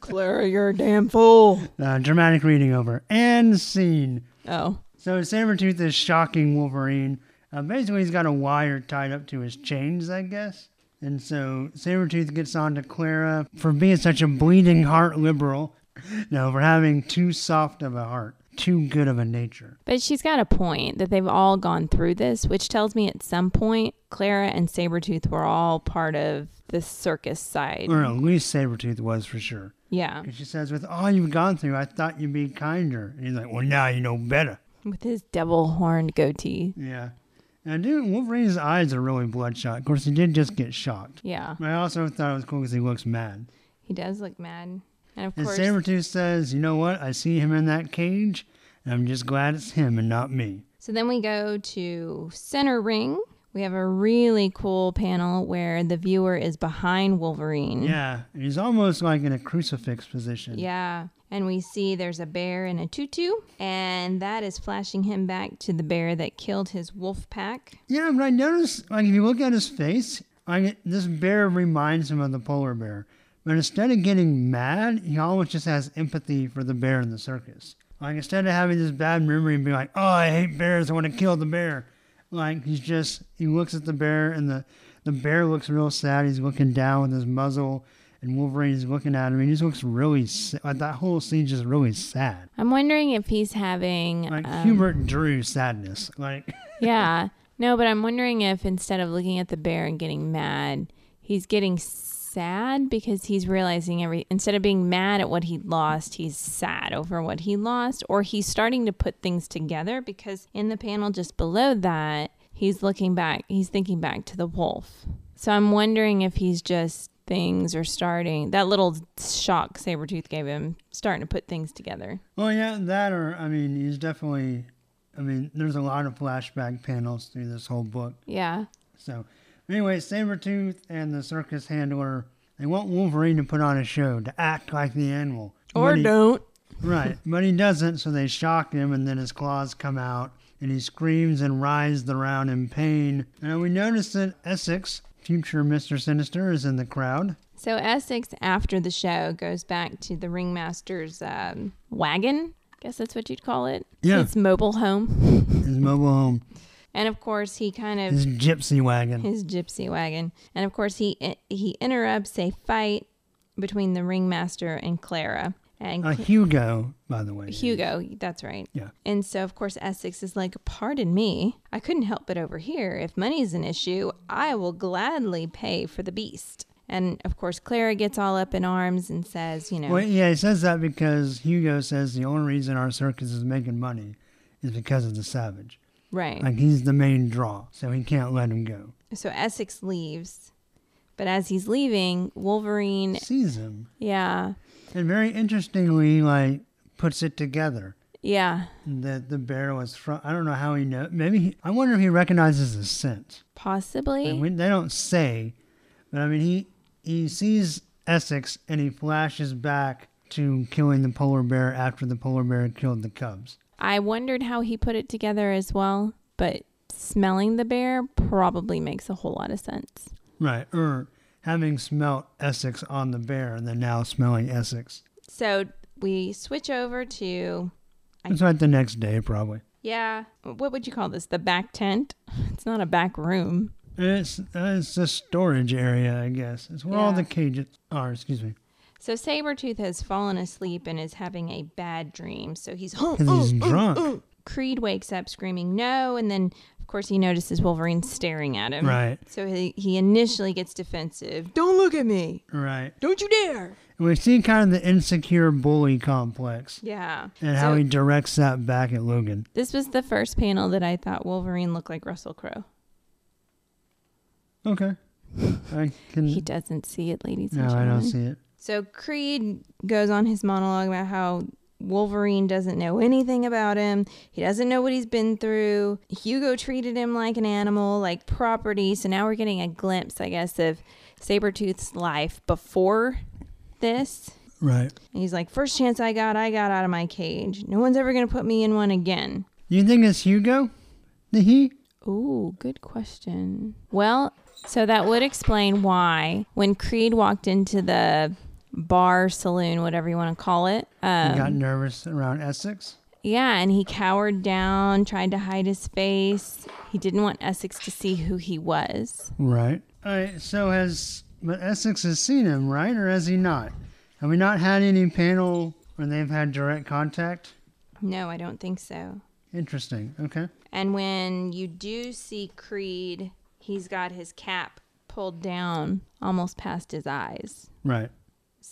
Clara, you're a damn fool.
Uh, dramatic reading over. And scene.
Oh.
So Sabretooth is shocking Wolverine. Uh, basically, he's got a wire tied up to his chains, I guess. And so Sabretooth gets on to Clara for being such a bleeding heart liberal. No, for having too soft of a heart, too good of a nature.
But she's got a point that they've all gone through this, which tells me at some point Clara and Sabretooth were all part of the circus side.
Or at least Sabretooth was for sure.
Yeah.
And she says, With all you've gone through, I thought you'd be kinder. And he's like, Well, now you know better.
With his devil horned goatee.
Yeah. And dude, Wolverine's eyes are really bloodshot. Of course, he did just get shocked.
Yeah.
But I also thought it was cool because he looks mad.
He does look mad. And of
And
course,
Sabretooth says, You know what? I see him in that cage, and I'm just glad it's him and not me.
so then we go to Center Ring. We have a really cool panel where the viewer is behind Wolverine.
Yeah. He's almost like in a crucifix position.
Yeah. And we see there's a bear in a tutu, and that is flashing him back to the bear that killed his wolf pack.
Yeah, but I noticed, like, if you look at his face, like, this bear reminds him of the polar bear. But instead of getting mad, he almost just has empathy for the bear in the circus. Like, instead of having this bad memory and being like, oh, I hate bears, I want to kill the bear. Like, he's just, he looks at the bear, and the, the bear looks real sad. He's looking down with his muzzle, and Wolverine's looking at him. He just looks really, like, that whole scene's just really sad.
I'm wondering if he's having
Like,
um,
Kubert Drew sadness. Like,
yeah. No, but I'm wondering if instead of looking at the bear and getting mad, he's getting sad because he's realizing every instead of being mad at what he lost, he's sad over what he lost or he's starting to put things together because in the panel just below that, he's looking back, he's thinking back to the wolf. So I'm wondering if he's just things are starting that little shock Sabretooth gave him starting to put things together.
Well yeah, that or I mean, he's definitely. I mean, there's a lot of flashback panels through this whole book.
Yeah.
So, anyway, Sabretooth and the circus handler they want Wolverine to put on a show to act like the animal.
Or
he-
don't.
Right, but he doesn't, so they shock him, and then his claws come out, and he screams and writhes around in pain. And we notice that Essex, future Mister Sinister, is in the crowd.
So Essex, after the show, goes back to the ringmaster's um, wagon. Guess that's what you'd call it.
Yeah.
His mobile home.
His mobile home,
And of course, he kind of
his gypsy wagon.
his gypsy wagon. And of course, he he interrupts a fight between the ringmaster and Clara. And
Uh, Hugo, by the way.
Hugo, that's right.
Yeah.
And so, of course, Essex is like, Pardon me, I couldn't help but overhear. If money's an issue, I will gladly pay for the beast. And of course, Clara gets all up in arms and says, You know,
Well, yeah, he says that because Hugo says the only reason our circus is making money is because of the savage.
Right.
Like he's the main draw, so he can't let him go.
So Essex leaves. But as he's leaving, Wolverine,
Sees him,
yeah,
And very interestingly, like puts it together
Yeah,
that the bear was from. I don't know how he know. Maybe he, I wonder if he recognizes the scent.
possibly.
We, they don't say, but I mean he he sees Essex and he flashes back to killing the polar bear after the polar bear killed the cubs.
I wondered how he put it together as well, but smelling the bear probably makes a whole lot of sense.
Right, or having smelt Essex on the bear and then now smelling Essex.
So we switch over to I-
It's like the next day, probably.
yeah, what would you call this? The back tent? It's not a back room.
It's uh, it's a storage area, I guess. It's where all the cages are. Excuse me,
So Sabretooth has fallen asleep and is having a bad dream. So he's "Oh,
because he's drunk.
Creed wakes up screaming no, and then of course he notices Wolverine staring at him.
Right,
So he, he initially gets defensive. Don't look at me.
right.
Don't you dare.
And we see kind of the insecure bully complex
Yeah.
and how he directs that back at Logan.
this was the first panel that I thought Wolverine looked like Russell Crowe.
Okay, I can.
He doesn't see it, ladies and gentlemen.
no, I don't see it.
So Creed goes on his monologue about how Wolverine doesn't know anything about him. He doesn't know what he's been through. Hugo treated him like an animal, like property. So now we're getting a glimpse, I guess, of Sabretooth's life before this.
Right.
And he's like, first chance I got, I got out of my cage. No one's ever going to put me in one again.
You think it's Hugo? The he?
Ooh, good question. Well, so that would explain why when Creed walked into the bar, saloon, whatever you want to call it,
He got
um,
nervous around Essex.
yeah, and he cowered down, tried to hide his face. He didn't want Essex to see who he was.
Right. All right. So has but Essex has seen him, right, or has he not? Have we not had any panel where they've had direct contact?
No, I don't think so.
Interesting. Okay.
And when you do see Creed, he's got his cap pulled down almost past his eyes.
Right.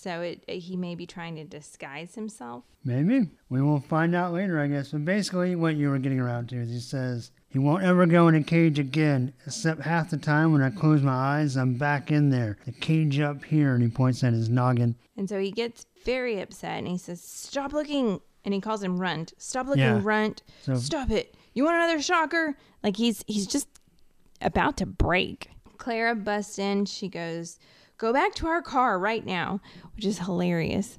So it, uh, he may be trying to disguise himself.
Maybe. We will find out later, I guess. But basically, what you were getting around to is he says he won't ever go in a cage again, except half the time when I close my eyes, I'm back in there. The cage up here, and he points at his noggin.
And so he gets very upset and he says, Stop looking. And he calls him Runt. Stop looking,
Yeah.
Runt.
So
Stop it. You want another shocker? Like he's he's just about to break. Clara busts in. She goes, Go back to our car right now, which is hilarious.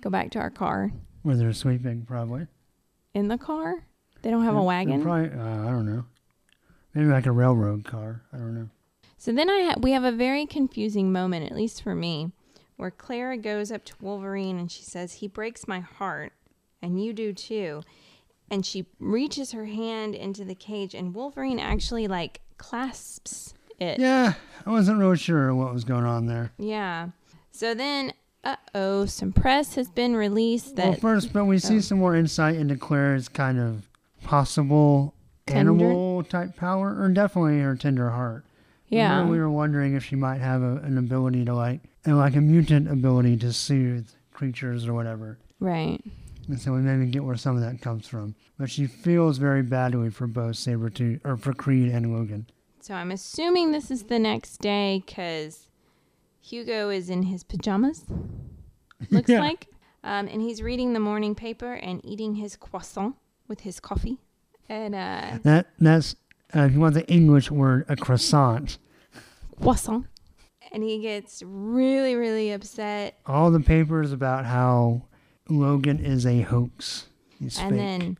Go back to our car.
where they're sweeping, probably.
In the car? They don't have a
They're
wagon?
Probably. Uh, I don't know. Maybe like a railroad car. I don't know.
So then I ha- we have a very confusing moment, at least for me, where Clara goes up to Wolverine and she says, "He breaks my heart, and you do too." And she reaches her hand into the cage, and Wolverine actually like clasps it.
Yeah, I wasn't real sure what was going on there.
Yeah. So then, uh oh, some press has been released that.
well, first, but we see
oh.
some more insight into Claire's kind of possible
Tender?
animal type power, or definitely her tender heart.
yeah,
Remember we were wondering if she might have a, an ability to like, and like a mutant ability to soothe creatures or whatever.
right.
And so we maybe get where some of that comes from. But she feels very badly for both Sabretooth, or for Creed and Logan.
So I'm assuming this is the next day because Hugo is in his pajamas. Looks
Yeah.
like, um, and he's reading the morning paper and eating his croissant with his coffee. And uh,
That That's, uh, if you want the English word, a croissant.
croissant. And he gets really, really upset.
All the papers about how Logan is a hoax. He's
and
fake.
then,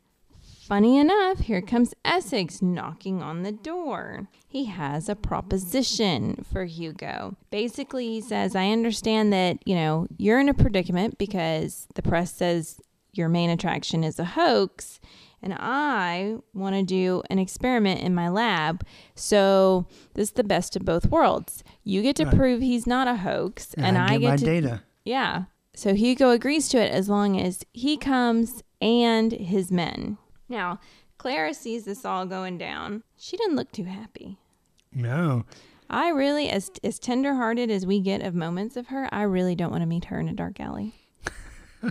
funny enough, here comes Essex knocking on the door. He has a proposition for Hugo. Basically, he says, I understand that, you know, you're in a predicament because the press says your main attraction is a hoax. And I want to do an experiment in my lab. So this is the best of both worlds. You get to
Right.
prove he's not a hoax, and, I
get,
get
my
to
data.
yeah. So Hugo agrees to it as long as he comes and his men. Now, Clara sees this all going down. She didn't look too happy.
No.
I really, as as tenderhearted as we get of moments of her, I really don't want to meet her in a dark alley.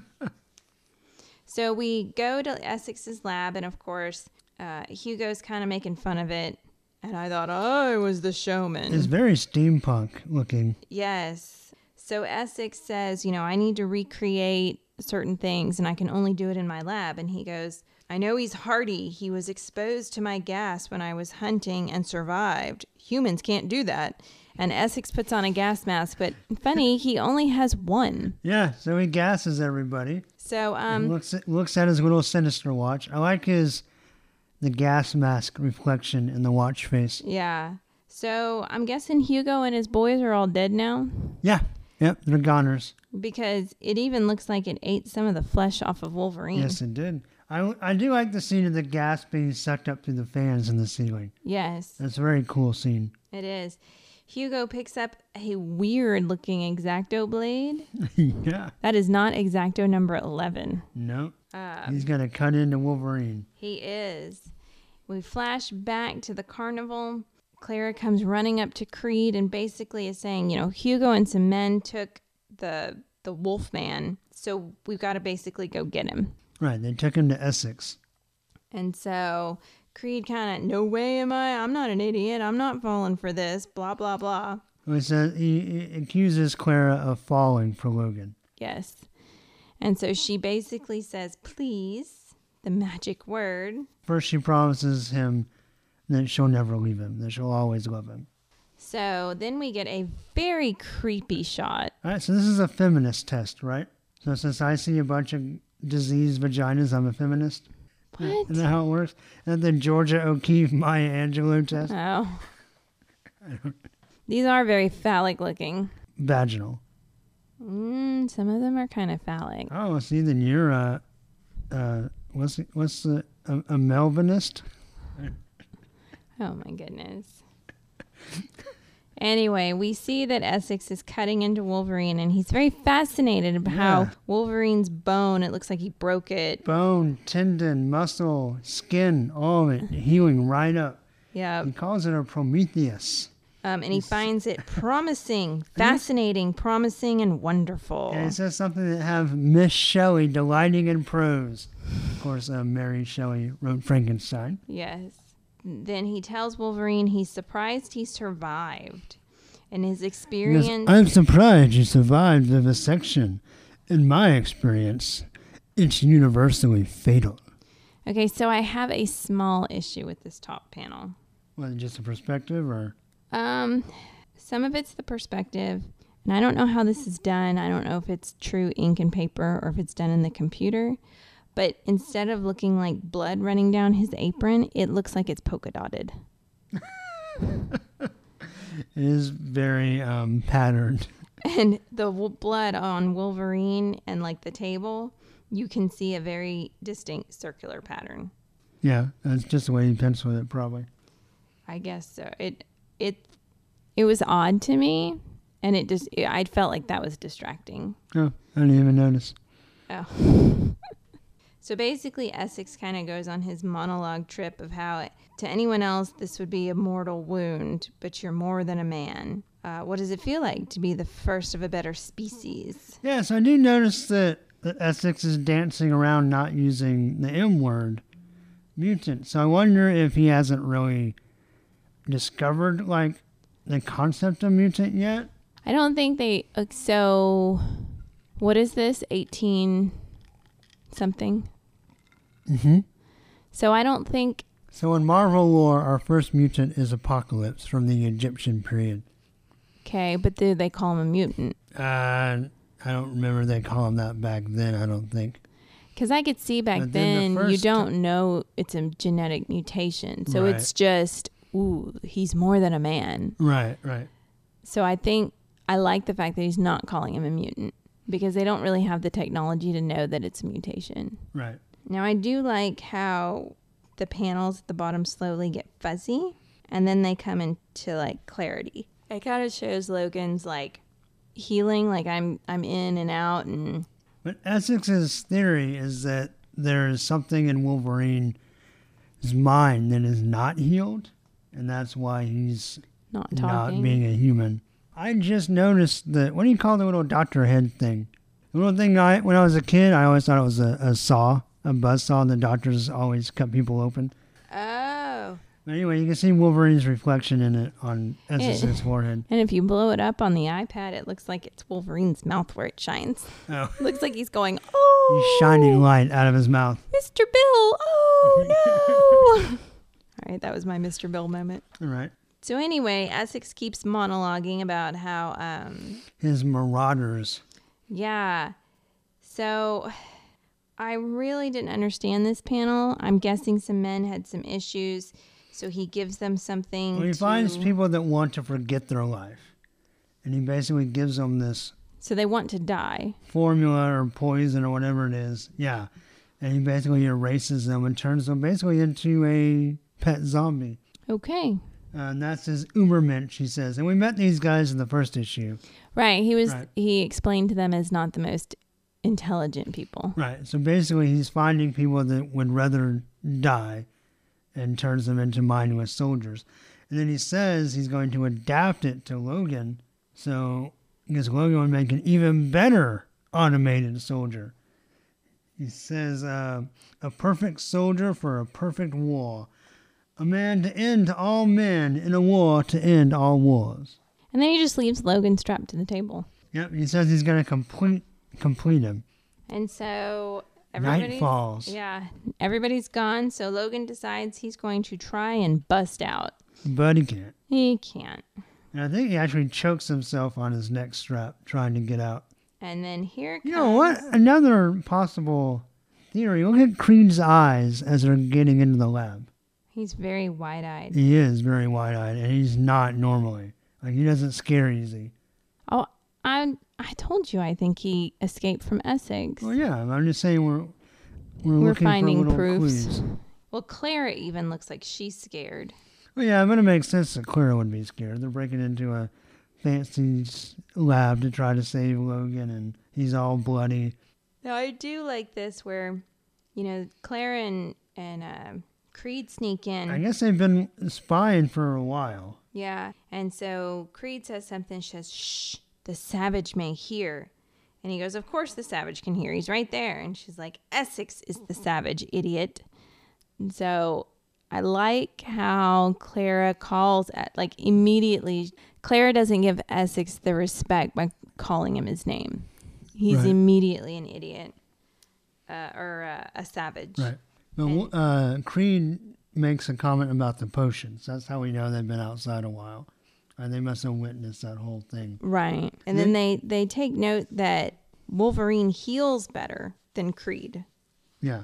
so we go to Essex's lab, and of course, uh, Hugo's kind of making fun of it. And I thought I was the showman.
It's very steampunk looking.
Yes. So Essex says, you know, I need to recreate certain things and I can only do it in my lab. And he goes, I know he's hardy. He was exposed to my gas when I was hunting and survived. Humans can't do that. And Essex puts on a gas mask, but funny, he only has one.
Yeah, so he gasses everybody.
So, um,
looks at, looks at his little sinister watch. I like his the gas mask reflection in the watch face.
yeah. So I'm guessing Hugo and his boys are all dead now
Yeah, yep, they're goners.
because it even looks like it ate some of the flesh off of Wolverine.
Yes, it did. I, I do like the scene of the gas being sucked up through the fans in the ceiling.
Yes.
That's a very cool scene.
It is. Hugo picks up a weird looking exacto blade.
yeah.
That is not exacto number 11.
No,
Uh,
he's gonna cut into Wolverine.
he is. We flash back to the carnival. Clara comes running up to Creed and basically is saying, you know, Hugo and some men took the the wolf man, so we've got to basically go get him.
Right, they took him to Essex.
And so Creed kind of, no way am I. I'm not an idiot. I'm not falling for this. Blah blah blah.
He says he, he accuses Clara of falling for Logan.
Yes. And so she basically says, please, the magic word.
First, she promises him that she'll never leave him, that she'll always love him.
So then we get a very creepy shot.
All right, so this is a feminist test, right? So since I see a bunch of diseased vaginas, I'm a feminist.
What?
Isn't that how it works? And the Georgia O'Keeffe Maya Angelou test,
Oh. These are very phallic looking.
vaginal.
Mm, some of them are kind of phallic.
Oh, see, then you're a, uh, what's it- what's the a, a Melvinist?
Oh my goodness. Anyway, we see that Essex is cutting into Wolverine and he's very fascinated about how Wolverine's bone, it looks like he broke it.
Bone, tendon, muscle, skin, all of it healing right up.
Yeah.
He calls it a Prometheus.
Um, and he finds it promising, fascinating, promising, and wonderful.
And it says something that have Miss Shelley delighting in prose. Of course, uh, Mary Shelley wrote Frankenstein.
Yes. Then he tells Wolverine he's surprised he survived. And his experience.
I'm surprised you survived the vivisection. In my experience, it's universally fatal.
Okay, so I have a small issue with this top panel.
What, just a perspective or?
Um, some of it's the perspective, and I don't know how this is done. I don't know if it's true ink and paper or if it's done in the computer. But instead of looking like blood running down his apron, it looks like it's polka dotted.
It is very um, patterned.
And the w- blood on Wolverine and like the table, you can see a very distinct circular pattern.
Yeah, that's just the way he penciled it, probably.
I guess so. It it it was odd to me, and it just it, I felt like that was distracting.
Oh, I didn't even notice.
Oh. So basically, Essex kind of goes on his monologue trip of how to anyone else this would be a mortal wound, but you're more than a man. Uh, what does it feel like to be the first of a better species?
Yes, I do notice that, that Essex is dancing around not using the M word, mutant. So I wonder if he hasn't really discovered like the concept of mutant yet.
I don't think they. So, what is this? 18 something?
Mm-hmm.
So, I don't think.
So in Marvel lore, our first mutant is Apocalypse from the Egyptian period.
Okay, but do they call him a mutant?
Uh, I don't remember they call him that back then. I don't think.
Because I could see back
But then
then,
the
you don't know it's a genetic mutation. So
Right.
it's just, ooh, he's more than a man.
Right, right.
So I think I like the fact that he's not calling him a mutant because they don't really have the technology to know that it's a mutation.
Right.
Now, I do like how the panels at the bottom slowly get fuzzy and then they come into like clarity. It kind of shows Logan's like healing, like I'm I'm in and out and
But Essex's theory is that there is something in Wolverine's mind that is not healed, and that's why he's
not talking.
not being a human. I just noticed that what do you call the little doctor head thing? The little thing I when I was a kid, I always thought it was a, a saw, a buzz saw, and the doctors always cut people open.
oh.
But anyway, you can see Wolverine's reflection in it on Essex's forehead.
And if you blow it up on the iPad, it looks like it's Wolverine's mouth where it shines.
Oh,
looks like he's going, oh,
he's shining light out of his mouth.
Mr. Bill, oh no. All right, that was my Mr. Bill moment.
All right.
So anyway, Essex keeps monologuing about how, um,
His marauders.
yeah. So I really didn't understand this panel. I'm guessing some men had some issues, so he gives them something.
Well, he
to-
finds people that want to forget their life. And he basically gives them this
So they want to die.
formula or poison or whatever it is. Yeah. And he basically erases them and turns them basically into a pet zombie.
Okay.
Uh, and that's his Ubermensch, he says. And we met these guys in the first issue.
Right. He was
Right.
he explained to them as not the most intelligent people.
Right. So basically, he's finding people that would rather die and turns them into mindless soldiers. And then he says he's going to adapt it to Logan. So, because Logan would make an even better automated soldier. He says, uh, a perfect soldier for a perfect war. A man to end all men in a war to end all wars.
And then he just leaves Logan strapped to the table.
Yep, he says he's going to complete complete him.
And so
Night falls.
Yeah. Everybody's gone, so Logan decides he's going to try and bust out.
But he can't.
He can't.
And I think he actually chokes himself on his neck strap trying to get out.
And then here comes
You know what? Another possible theory. Look at Creed's eyes as they're getting into the lab.
He's very wide eyed.
He is very wide eyed, and he's not normally. Like, he doesn't scare easy.
Oh, I I told you I think he escaped from Essex.
Well, yeah, I'm just saying we're we're,
We're
looking
finding
for
proofs.
clues.
Well, Clara even looks like she's scared.
Well, yeah, it makes sense that Clara would be scared. They're breaking into a fancy lab to try to save Logan, and he's all bloody.
Now I do like this where, you know, Clara and and uh, Creed sneak in.
I guess they've been spying for a while.
Yeah. And so Creed says something. She says, shh, the savage may hear. And he goes, Of course the savage can hear. He's right there. And she's like, Essex is the savage, idiot. And so I like how Clara calls at, like, immediately. Clara doesn't give Essex the respect by calling him his name. He's
Right.
immediately an idiot uh, or uh, a savage.
Right. But uh, Creed makes a comment about the potions. That's how we know they've been outside a while. Uh, they must have witnessed that whole thing.
Right. And then they they take note that Wolverine heals better than Creed.
Yeah.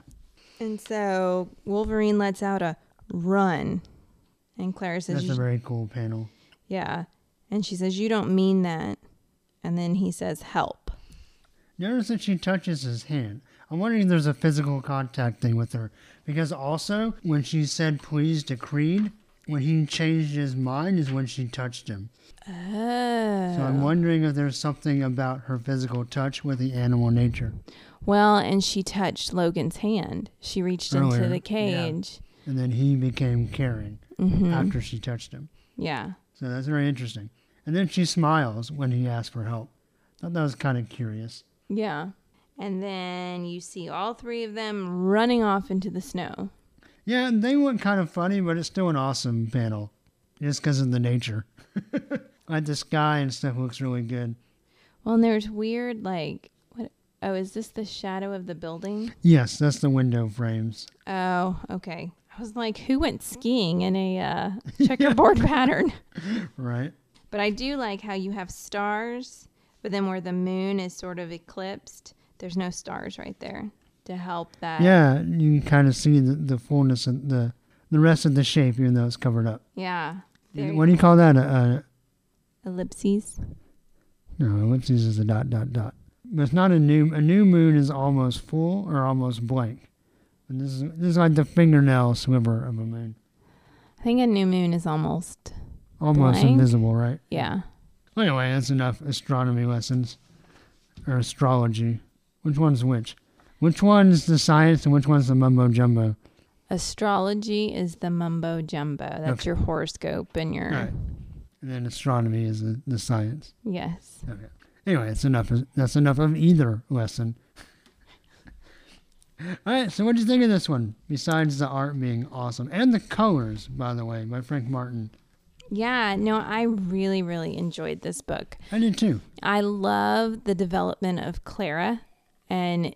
And so Wolverine lets out a run. And Clara says,
That's a very cool panel.
Yeah. And she says, You don't mean that. And then he says, Help.
Notice that she touches his hand. I'm wondering if there's a physical contact thing with her. Because also, when she said please to Creed, when he changed his mind is when she touched him.
Oh.
So I'm wondering if there's something about her physical touch with the animal nature.
Well, and she touched Logan's hand. She reached into
Earlier,
the
yeah.
cage.
And then he became caring
hmm
after she touched him.
Yeah.
So that's very interesting. And then she smiles when he asks for help. Thought that was kind of curious.
Yeah. And then you see all three of them running off into the snow.
Yeah, and they look kind of funny, but it's still an awesome panel, just because of the nature. like the sky and stuff looks really good.
Well, and there's weird, like, what? Oh, is this the shadow of the building?
Yes, that's the window frames.
Oh, okay. I was like, who went skiing in a uh, checkerboard pattern?
Right.
But I do like how you have stars, but then where the moon is sort of eclipsed, there's no stars right there to help that.
Yeah, you can kind of see the, the fullness of the the rest of the shape, even though it's covered up.
Yeah.
What do you call that? A, a
ellipses.
no, ellipses is a dot dot dot. But it's not a new. A new moon is almost full or almost blank. And this is this is like the fingernail sliver of a moon,
I think a new moon is almost,
almost
Blank?
invisible, right?
yeah.
Anyway, that's enough astronomy lessons or astrology. Which one's which? Which one's the science and which one's the mumbo jumbo?
Astrology is the mumbo jumbo. That's
Okay.
your horoscope and your,
Right. And then astronomy is the, the science.
yes.
Okay. Anyway, that's enough. Of, that's enough of either lesson. All right, so what do you think of this one? Besides the art being awesome and the colors, by the way, by Frank Martin.
Yeah, no, I really, really enjoyed this book.
I did too.
I love the development of Clara, and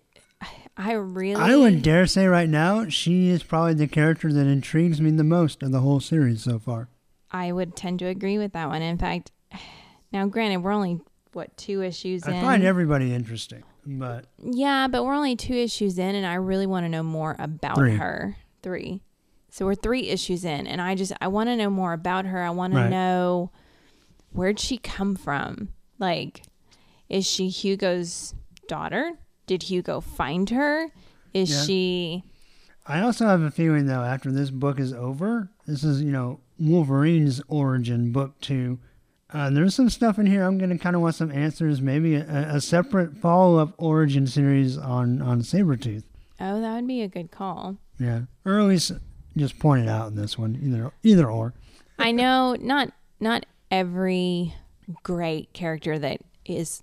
I really.
I would dare say right now she is probably the character that intrigues me the most of the whole series so far.
I would tend to agree with that one. In fact, now granted, we're only what two issues
I
in.
I find everybody interesting, but
yeah, but we're only two issues in, and I really want to know more about
Three.
her. Three. So we're three issues in, and I just I want to know more about her. I want to know where'd she come from. Like, is she Hugo's daughter? Did Hugo find her? Is
Yeah.
she?
I also have a feeling though after this book is over, this is you know Wolverine's origin book two. Uh, there's some stuff in here I'm gonna kind of want some answers, maybe a, a separate follow up origin series on on Sabretooth.
Oh, that would be a good call.
Yeah, or at least just point it out in this one, either either or.
I know not not every great character that is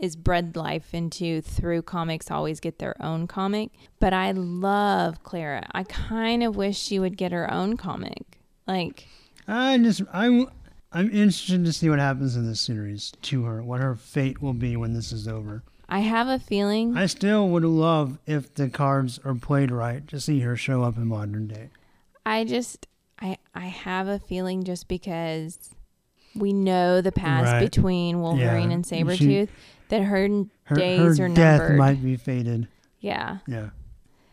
is bred life into through comics always get their own comic, but I love Clara. I kind of wish she would get her own comic. Like
I just I'm I'm interested to see what happens in this series to her, what her fate will be when this is over.
I have a feeling
I still would love if the cards are played right to see her show up in modern day.
I just I I have a feeling just because we know the past
Right.
between Wolverine
Yeah.
and
She-
Sabretooth that her,
Her,
days
her
are
death
numbered.
might be fated.
yeah.
Yeah.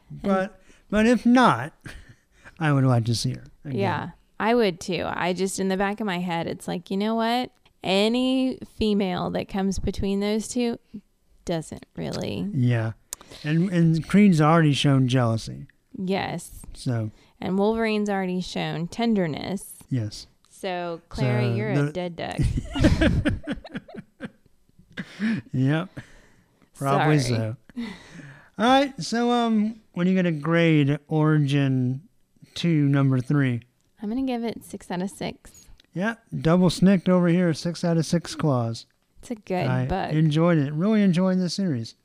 But but if not, I would like to see her. again.
Yeah, I would too. I just, in the back of my head, it's like, you know what? Any female that comes between those two doesn't really.
Yeah. And and Creed's already shown jealousy.
Yes.
So
And Wolverine's already shown tenderness.
yes.
So, Clara,
So,
you're
the-
a dead duck.
Yep. Probably
Sorry.
so. All right. So um when are you gonna grade Origin two number three?
I'm going to give it six out of six.
Yeah, double SNIKT over here, six out of six claws.
It's a good
I
book.
enjoyed it. Really enjoyed the series,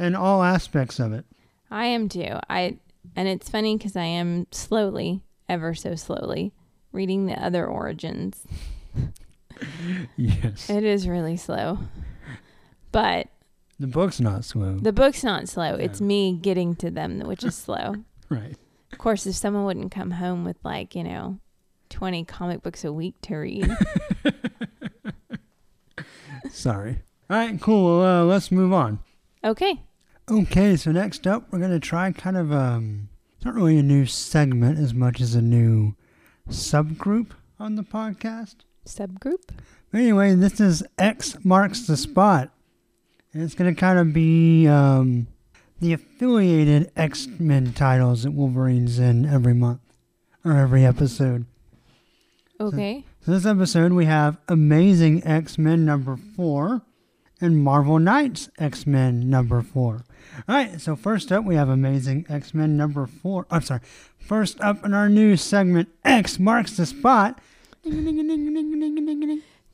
and all aspects of it.
I am too. I and it's funny because I am slowly, ever so slowly, reading the other origins.
Yes,
It is really slow, but
the book's not slow.
the book's not slow. It's me getting to them, which is slow.
right.
Of course, if someone wouldn't come home with like you know, twenty comic books a week to read,
Sorry. All right. Cool. Well, uh, let's move on.
okay,
Okay. So next up, we're gonna try kind of um, it's not really a new segment as much as a new subgroup on the podcast.
subgroup.
Anyway, this is X marks the spot. And it's going to kind of be um, the affiliated X Men titles that Wolverine's in every month or every episode.
Okay,
So this episode we have Amazing X Men number four and Marvel Knights X Men number four. All right, so first up we have Amazing X Men number four. I'm sorry. First up in our new segment, X marks the spot.
Do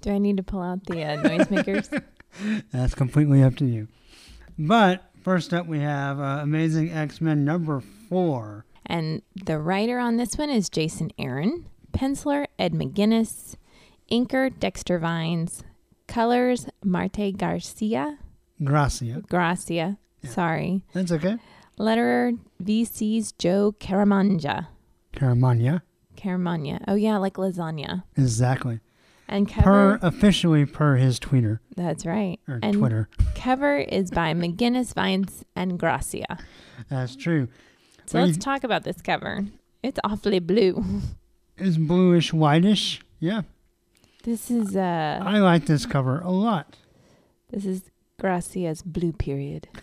I need to pull out the uh, noisemakers?
That's completely up to you. But first up, we have uh, Amazing X Men number four.
and the writer on this one is Jason Aaron, penciler Ed McGuinness, inker Dexter Vines, colors Marte Garcia.
Gracia.
Gracia.
Yeah.
Sorry.
That's okay.
Letterer VC's Joe Caramanja.
Caramagna.
Caramagna. Oh yeah, like lasagna.
Exactly.
And
Per
cover.
officially per his tweeter
that's right.
or
and
Twitter.
cover is by McGuinness Vines and Gracia.
That's true.
So let's talk about this cover. It's awfully blue.
It's bluish whitish. Yeah,
This is uh
I like this cover a lot.
this is Gracia's blue period.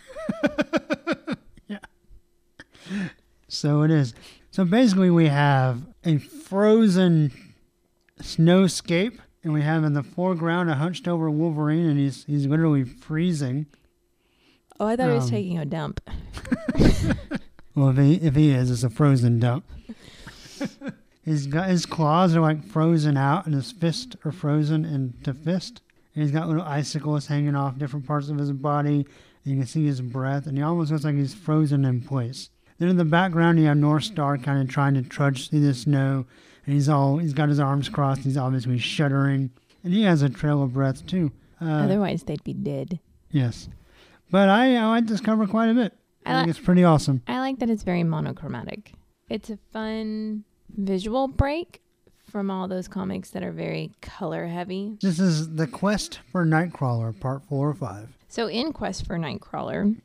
Yeah.
So it is. So basically, we have a frozen snowscape, and we have in the foreground a hunched over Wolverine, and he's he's literally freezing.
Oh, I thought he was
Um,
taking a dump.
Well, if he if he is, it's a frozen dump. he's got his claws are like frozen out, and his fists are frozen into fist. And he's got little icicles hanging off different parts of his body, And You can see his breath, and he almost looks like he's frozen in place. Then in the background, you have North Star kind of trying to trudge through the snow, and he's all he's got his arms crossed. He's obviously shuddering, and he has a trail of breath too. Uh,
Otherwise, they'd be dead.
yes, but I I like this cover quite a bit. I,
I
think
li-
it's pretty awesome.
I like that it's very monochromatic. It's a fun visual break from all those comics that are very color heavy.
This is the quest for Nightcrawler, part four or five.
So, in Quest for Nightcrawler,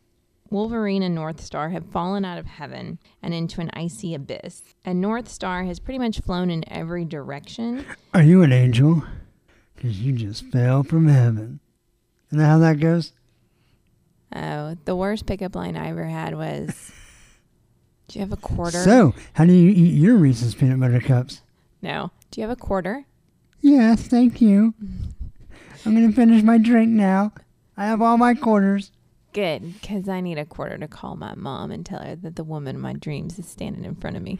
Wolverine and North Star have fallen out of heaven and into an icy abyss. And North Star has pretty much flown in every direction.
Are you an angel? Because you just fell from heaven. Isn't that how that goes?
Oh, the worst pickup line I ever had was Do you have a quarter?
So, how do you eat your Reese's peanut butter cups?
no. Do you have a quarter?
Yes, thank you. I'm going to finish my drink now. I have all my quarters.
Good, because I need a quarter to call my mom and tell her that the woman of my dreams is standing in front of me.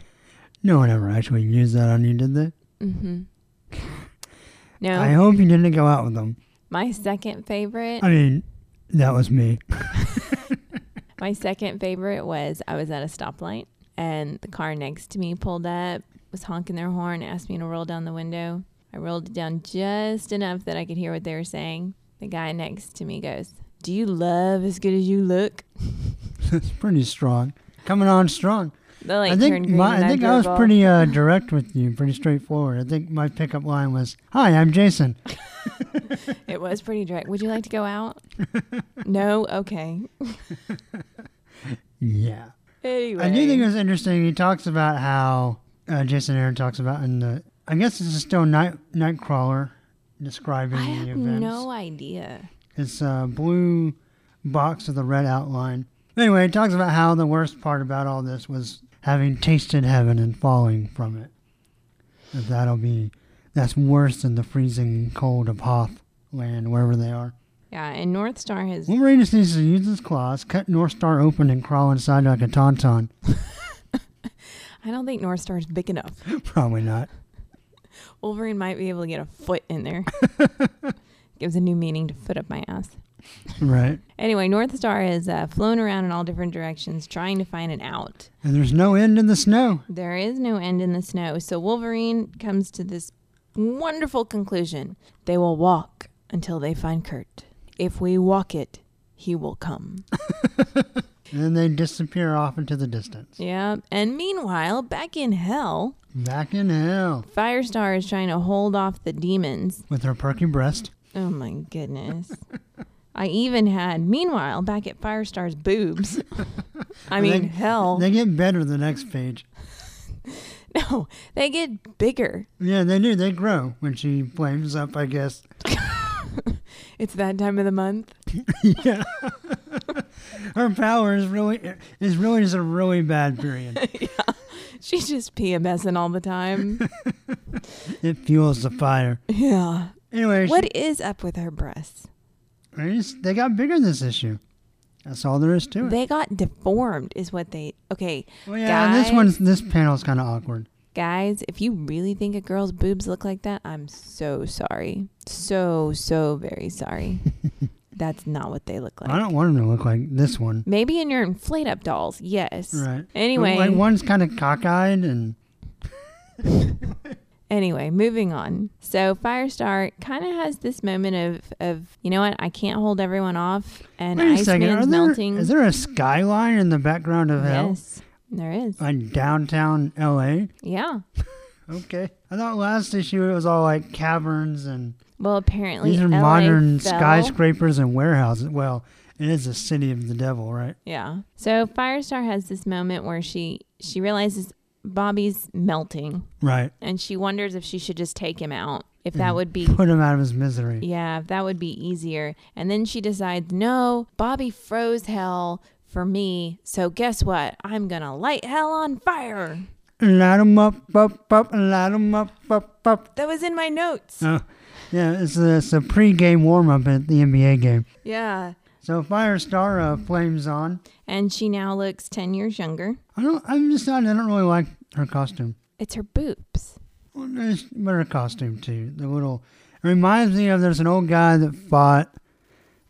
No one ever actually used that on you, did they?
Mm-hmm. No,
I hope you didn't go out with them.
my second favorite,
I mean, that was me.
my second favorite was I was at a stoplight and the car next to me pulled up, was honking their horn, asked me to roll down the window. I rolled it down just enough that I could hear what they were saying. The guy next to me goes, "Do you love as good as you look?"
That's pretty strong. Coming on strong.
The light
I think my,
and
I think I was
off.
pretty uh, direct with you, pretty straightforward. I think my pickup line was, "Hi, I'm Jason."
It was pretty direct. Would you like to go out? no. Okay.
Yeah.
Anyway,
I do think it was interesting. He talks about how uh, Jason Aaron talks about in the. I guess this is still Night Nightcrawler describing
I
the
have no idea.
It's a uh, blue box with a red outline. Anyway, it talks about how the worst part about all this was having tasted heaven and falling from it. That that'll be that's worse than the freezing cold of Hoth land, wherever they are.
Yeah, and North Star has
Wolverine just needs to use his claws, cut North Star open, and crawl inside like a tauntaun.
I don't think North Star's big enough.
Probably not.
Wolverine might be able to get a foot in there. Gives a new meaning to foot up my ass.
Right.
Anyway, North Star has uh, flown around in all different directions trying to find an out.
And there's no end in the snow.
There is no end in the snow. So Wolverine comes to this wonderful conclusion. They will walk until they find Kurt. If we walk it, he will come.
And they disappear off into the distance.
yeah. And meanwhile, back in hell,
Back in hell.
Firestar is trying to hold off the demons.
With her perky breast.
Oh my goodness. I even had, meanwhile, back at Firestar's boobs. I
They-
mean, hell.
They get better the next page.
no, they get bigger.
Yeah, they do. They grow when she flames up, I guess.
It's that time of the month.
yeah. Her power is really is really just a really bad period. yeah.
She's just PMSing all the time.
It fuels the fire.
yeah.
Anyway,
What is up with her breasts?
they just- they got bigger this issue. That's all there is to it.
They got deformed, is what they. Okay,
well, yeah, this
guys-
one's this panel's kind of awkward.
guys, if you really think a girl's boobs look like that, I'm so sorry. So, so very sorry. That's not what they look like.
I don't want them to look like this one.
Maybe in your inflate up dolls, yes.
Right.
Anyway,
like one's kind of cockeyed and
Anyway, moving on. So Firestar kind of has this moment of, of you know what? I can't hold everyone off, and
wait a second. Are
Iceman's
there,
melting.
is there a skyline in the background of hell?
yes, there is.
Like downtown L.A.
Yeah.
Okay. I thought last issue it was all like caverns and
Well, apparently
these are
LA
modern
fell.
skyscrapers and warehouses. Well, it is a city of the devil, right?
Yeah. So Firestar has this moment where she she realizes Bobby's melting,
Right.
and she wonders if she should just take him out. If that would be
Put him out of his misery.
Yeah, if that would be easier. And then she decides, no, Bobby froze hell for me. So guess what? I'm going to light hell on fire.
Light 'em up, up, up, light 'em up, up, up.
That was in my notes.
Oh, yeah, it's a, it's a pre-game warm-up at the NBA game.
Yeah.
So Firestar uh, flames on.
And she now looks 10 years younger.
I don't. I'm just not. I don't really like her costume.
It's her boobs.
Well, there's but her costume too. The little. It reminds me of there's an old guy that fought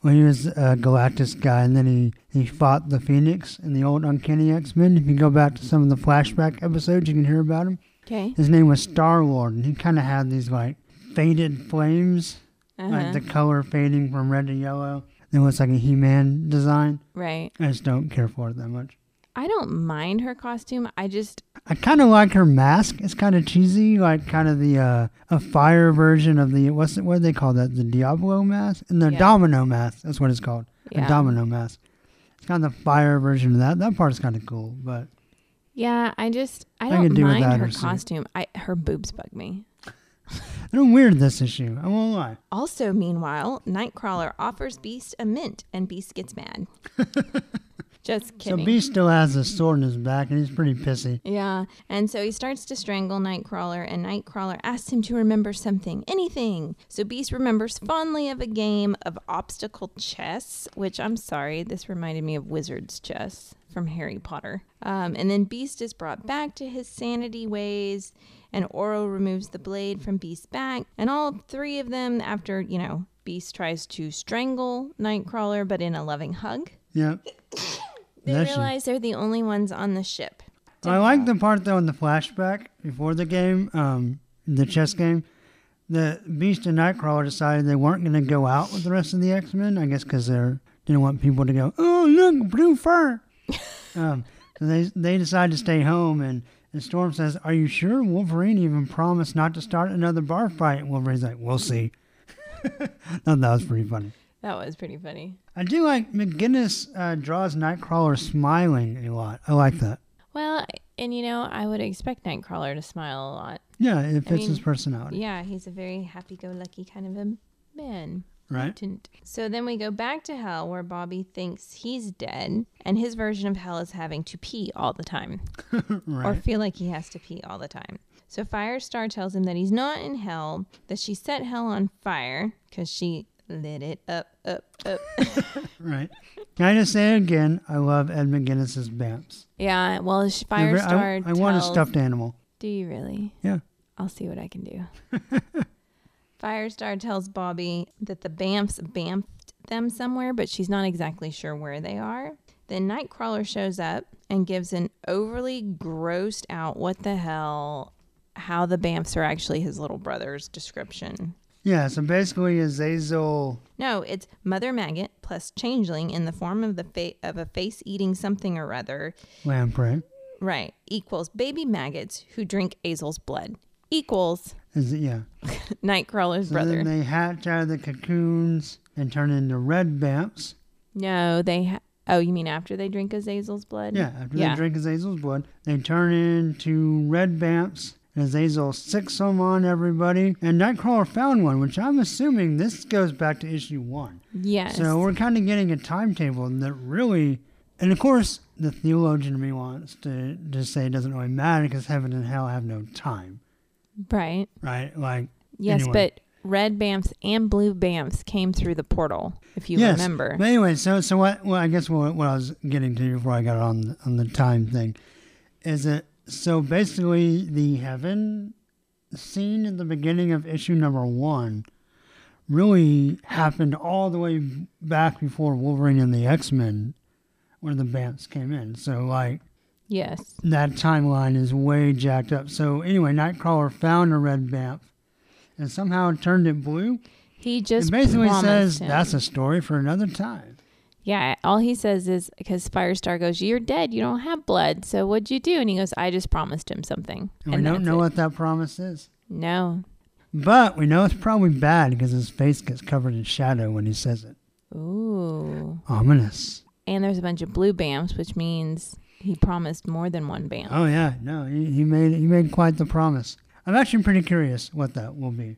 when he was a Galactus guy, and then he, he fought the Phoenix in the old Uncanny X Men. If you go back to some of the flashback episodes, you can hear about him.
Okay.
His name was Star Lord, and he kind of had these like faded flames,
Uh-huh.
like the color fading from red to yellow. It was like a He Man design.
right.
I just don't care for it that much.
I don't mind her costume. I just
I kind of like her mask. It's kind of cheesy, like kind of the uh, a fire version of the what's it, what do they call that? The Diablo mask and the
Yeah.
Domino mask. That's what it's called.
yeah.
A Domino mask. It's kind of the fire version of that. That part is kind of cool, but
Yeah, I just I
I
don't
do
mind her
her
costume. I her boobs bug me.
They're weird this issue. I won't lie.
Also, meanwhile, Nightcrawler offers Beast a mint, and Beast gets mad. Just kidding. So.
Beast still has a sword in his back, and he's pretty pissy.
yeah, and so he starts to strangle Nightcrawler, and Nightcrawler asks him to remember something, anything. So Beast remembers fondly of a game of obstacle chess, which I'm sorry, this reminded me of Wizard's chess from Harry Potter. Um, and then Beast is brought back to his sanity ways, and Oro removes the blade from Beast's back, and all three of them, after, you know, Beast tries to strangle Nightcrawler, but in a loving hug.
Yep.
They
you.
realize they're the only ones on the ship.
I like the part though in the flashback before the game, um, the chess game. The Beast and Nightcrawler decided they weren't going to go out with the rest of the X Men. I guess because they didn't want people to go, oh look, blue fur. um, so they they decided to stay home, and, and Storm says, "Are you sure?" Wolverine even promised not to start another bar fight. Wolverine's like, "We'll see." Thought that was pretty funny.
That was pretty funny.
I do like McGuinness uh, draws Nightcrawler smiling a lot. I like that.
Well, and you know, I would expect Nightcrawler to smile a lot.
Yeah, it fits his
mean,
personality,
Yeah, he's a very happy-go-lucky kind of a man.
Right?
So then we go back to hell where Bobby thinks he's dead, and his version of hell is having to pee all the time. or feel like he has to pee all the time. So Firestar tells him that he's not in hell, that she set hell on fire because she lit it up, up, up.
Right. Can I just say again? I love Ed McGuinness's Bamfs.
yeah, well, sh-
They're ve-
Firestar
I, I want a stuffed animal.
Do you really?
Yeah.
I'll see what I can do. Firestar tells Bobby that the Bamfs bamfed them somewhere, but she's not exactly sure where they are. Then Nightcrawler shows up and gives an overly grossed out, what the hell, how the Bamfs are actually his little brother's description.
Yeah, so basically Azazel.
No, it's Mother Maggot plus Changeling in the form of the fa- of a face eating something or other.
Lamprey.
Right, equals baby maggots who drink Azel's blood. Equals
Is it, yeah.
Nightcrawler's
So
brother.
then they hatch out of the cocoons and turn into red Bamfs.
No, they. Ha- oh, you mean after they drink Azazel's blood?
Yeah, after
Yeah.
they drink Azazel's blood, they turn into red Bamfs. And Azazel sicks them on everybody. And Nightcrawler found one, which I'm assuming this goes back to issue one.
Yes.
So we're kind of getting a timetable that really, and of course, the theologian in me wants to just say it doesn't really matter because heaven and hell have no time,
right.
right? Like,
Yes,
Anyway.
but red bamfs and blue bamfs came through the portal. If you
yes.
remember.
But anyway, so so what? Well, I guess what, what I was getting to before I got on the, on the time thing is that so basically the heaven scene in the beginning of issue number one really happened all the way back before Wolverine and the X Men, where the Bamfs came in. So like.
Yes.
that timeline is way jacked up. So anyway, Nightcrawler found a red Bamf and somehow turned it blue.
He just
it basically says
him.
that's a story for another time.
Yeah, all he says is because Firestar goes, "You're dead. You don't have blood. So what'd you do?" And he goes, "I just promised him something."
And, we don't know
it.
what that promise is.
No.
But we know it's probably bad because his face gets covered in shadow when he says it.
Ooh.
Ominous.
And there's a bunch of blue bamfs, which means he promised more than one band.
Oh yeah, no, he, he made he made quite the promise. I'm actually pretty curious what that will be.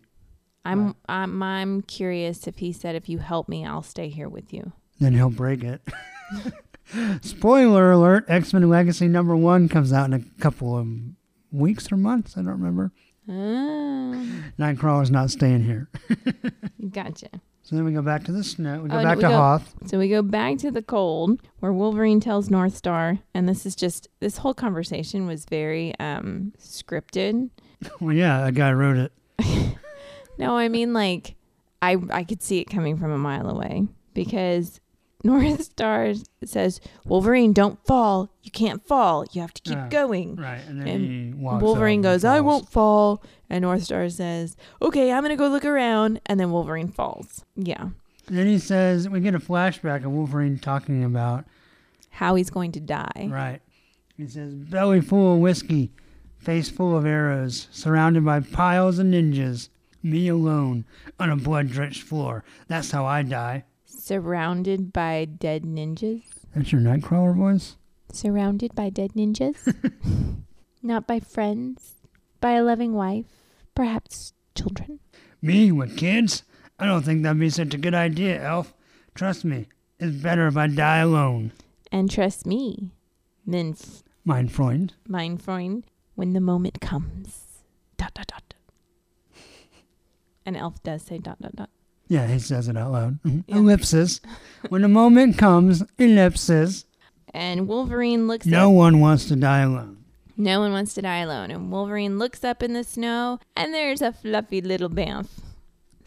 I'm I'm I'm curious if he said, "If you help me, I'll stay here with you."
Then he'll break it. Spoiler alert: X Men Legacy number one comes out in a couple of weeks or months. I don't remember.
Ah,
Nightcrawler's not staying here.
gotcha.
So then we go back to the snow. We go
Oh, no,
back
we
to
go-
Hoth.
So we go back to the cold where Wolverine tells North Star, and this is just this whole conversation was very um scripted.
Well, yeah, a guy wrote it.
No, I mean like I I could see it coming from a mile away. because North Star says, Wolverine, don't fall. You can't fall. You have to keep
Ah,
going.
Right, and then
And
he walks
Wolverine goes, I won't fall. And North Star says, Okay, I'm going to go look around. And then Wolverine falls. Yeah.
And then he says, we get a flashback of Wolverine talking about,
How he's going to die.
right. He says, belly full of whiskey, face full of arrows, surrounded by piles of ninjas. Me alone on a blood drenched floor. That's how I die.
Surrounded by dead ninjas.
That's your Nightcrawler voice?
Surrounded by dead ninjas. Not by friends. By a loving wife. Perhaps children.
Me with kids? I don't think that'd be such a good idea, Elf. Trust me, it's better if I die alone.
And trust me, mein, f-
Mein Freund.
mein Freund, when the moment comes. Dot, dot, dot. An elf does say dot, dot, dot.
Yeah, he says it out loud. Mhm.
Yeah.
Ellipsis. when the moment comes, ellipsis.
And Wolverine looks
No
up.
one wants to die alone.
No one wants to die alone. And Wolverine looks up in the snow, and there's a fluffy little bamf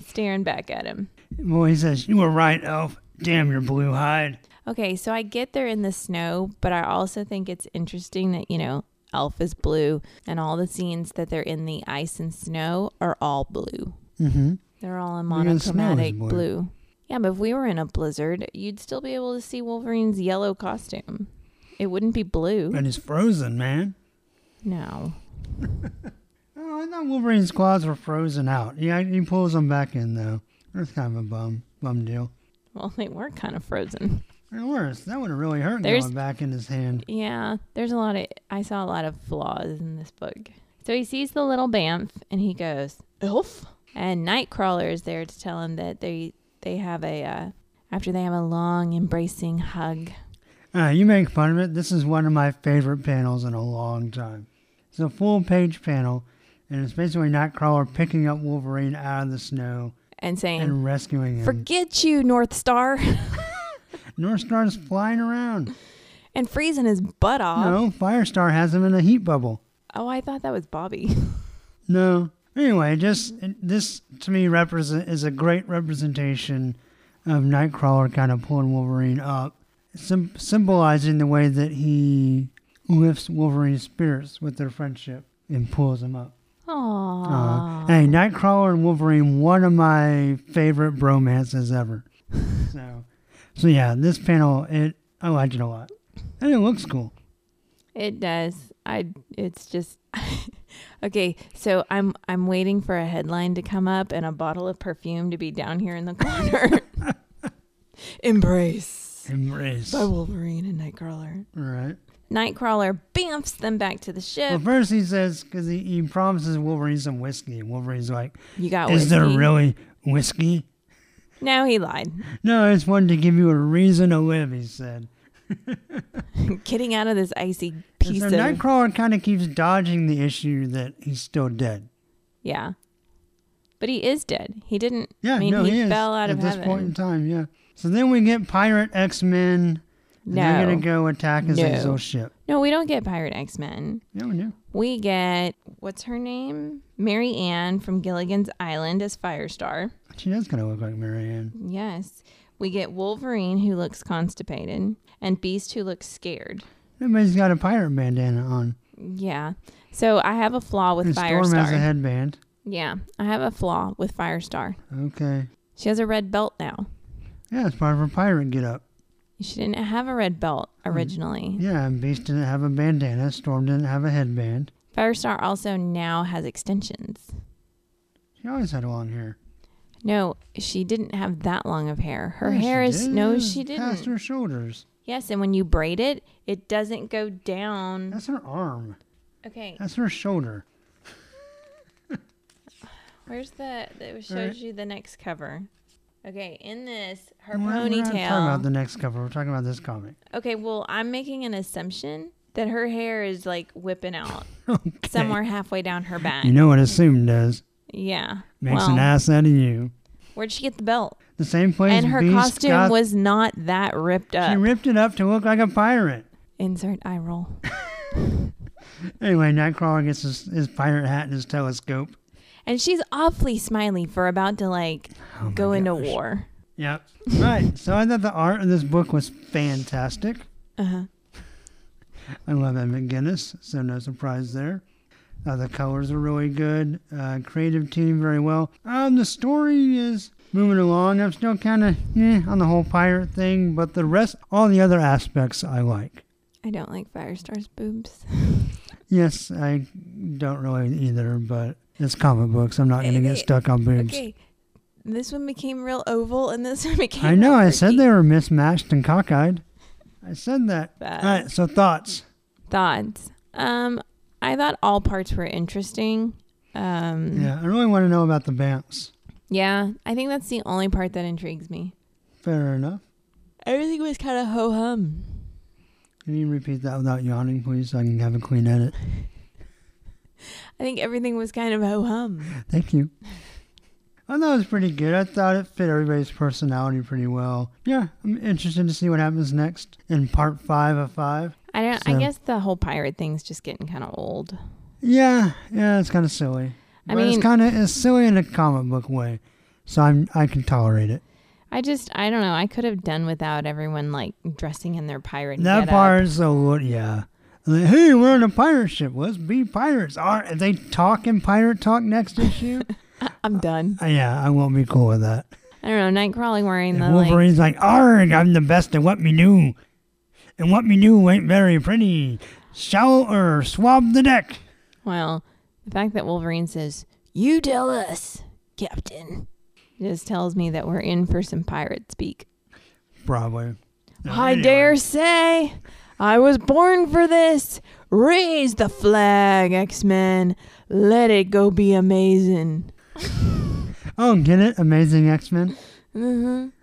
staring back at him.
Well, he says, You were right, Elf. Damn your blue hide.
Okay, so I get they're in the snow, but I also think it's interesting that, you know, Elf is blue, and all the scenes that they're in the ice and snow are all blue.
Mm-hmm.
They're all in
Because snow is
monochromatic
blue.
Yeah, but if we were in a blizzard, you'd still be able to see Wolverine's yellow costume. It wouldn't be blue.
But it's frozen, man.
No.
Oh, I thought Wolverine's claws were frozen out. Yeah, he pulls them back in, though. That's kind of a bum, bum deal.
Well, they were kind of frozen.
Or worse, that would have really hurt
There's-
going back in his hand.
Yeah, there's a lot of I saw a lot of flaws in this book. So he sees the little bamf and he goes, "Elf." And Nightcrawler is there to tell him that they they have a uh, after they have a long embracing hug.
Uh, you make fun of it. This is one of my favorite panels in a long time. It's a full page panel, and it's basically Nightcrawler picking up Wolverine out of the snow
And saying,
and rescuing him.
"Forget you, North Star,"
North Star's flying around.
and freezing his butt off.
No, Firestar has him in a heat bubble.
Oh, I thought that was Bobby.
No. Anyway, just this to me represent is a great representation of Nightcrawler kind of pulling Wolverine up, sym symbolizing the way that he lifts Wolverine's spirits with their friendship and pulls him up.
Aww.
Uh, hey, Nightcrawler and Wolverine, one of my favorite bromances ever. so, so yeah, this panel, it I liked it a lot, and it looks cool.
It does. I it's just Okay, so I'm I'm waiting for a headline to come up and a bottle of perfume to be down here in the corner. Embrace
Embrace.
by Wolverine and Nightcrawler.
right.
Nightcrawler bamfs them back to the ship.
Well,
ship.
first he says because he, he promises Wolverine some whiskey, and Wolverine's like,
You got
"Is there really whiskey?"
No, he lied.
No, I just wanted to give you a reason to live. He said.
Getting out of this icy piece
so
of
Nightcrawler kind of keeps dodging the issue that he's still dead.
yeah. But he is dead. He didn't.
Yeah,
I mean,
no,
he,
he, is
fell out
at
of
this
heaven.
point in time. Yeah. So then we get Pirate X Men.
no,
They're gonna go attack
No.
Azazel's ship.
no, we don't get Pirate X Men.
We do.
We get what's her name? Mary Ann from Gilligan's Island as Firestar.
She does kind of look like Marianne.
Yes. We get Wolverine who looks constipated and Beast who looks scared.
Everybody's got a pirate bandana on.
Yeah. So I have a flaw with
and Storm has a headband.
Yeah, I have a flaw with Firestar.
Okay.
She has a red belt now.
Yeah, it's part of her pirate get up.
She didn't have a red belt mm. originally.
Yeah, and Beast didn't have a bandana. Storm didn't have a headband.
Firestar also now has extensions.
She always had long hair.
No, she didn't have that long of hair. Her
Yeah,
hair is
did.
no, she didn't.
Past her shoulders.
Yes, and when you braid it, it doesn't go down.
That's her arm.
Okay,
That's her shoulder.
where's the that shows
Alright.
you the next cover? Okay, in this, her
We're- We're not talking about the next cover. We're talking about this comic.
Okay, well, I'm making an assumption that her hair is like whipping out
Okay.
somewhere halfway down her back.
You know what assume does.
Yeah.
Makes
well,
an ass out of you.
Where'd she get the belt?
The same place
and her
Beast
costume
got-
was not that ripped up.
She ripped it up to look like a pirate.
Insert eye roll.
Anyway, Nightcrawler gets his, his pirate hat and his telescope.
And she's awfully smiley for about to like
Oh
go into war.
Yep. right. So I thought the art of this book was fantastic.
Uh huh.
I love Ed McGuinness, so no surprise there. Uh, the colors are really good. Uh, creative team very well. Um, the story is moving along. I'm still kind of eh, on the whole pirate thing, but the rest, all the other aspects, I like.
I don't like Firestar's boobs.
Yes, I don't really either, but it's comic books. I'm not going to get stuck on boobs.
Okay. This one became real oval, and this one became.
I know. I said they were mismatched and cockeyed. I said that.
Bad.
All right. So thoughts.
Thoughts. Um, I thought all parts were interesting. Um,
Yeah, I really want to know about the bounce.
yeah, I think that's the only part that intrigues me.
Fair enough.
Everything was kind of ho hum.
Can you repeat that without yawning, please, so I can have a clean edit?
I think everything was kind of ho hum.
Thank you. I thought it was pretty good. I thought it fit everybody's personality pretty well. Yeah, I'm interested to see what happens next in part five of five.
I don't.
So-
I guess the whole pirate thing's just getting kind of old.
Yeah, yeah, it's kind of silly.
I
but it's kind of it's silly in a comic book way, so I'm I can tolerate it.
I just, I don't know. I could have done without everyone like dressing in their pirate.
That
part
is so yeah. Like, hey, we're on a pirate ship. Let's be pirates. Are they talk in pirate talk next issue?
I'm done.
uh, yeah, I won't be cool with that.
I don't know. Nightcrawler wearing
If
the like.
Wolverine's like, "Arg, I'm the best at what me do, and what me do ain't very pretty. Shout or swab the deck."
Well, the fact that Wolverine says, "You tell us, Captain," just tells me that we're in for some pirate speak.
Probably. No,
I
anyway.
dare say, I was born for this. Raise the flag, X Men. Let it go be amazing.
Oh, get it? Amazing X Men.
Ba-dum mm-hmm. bum.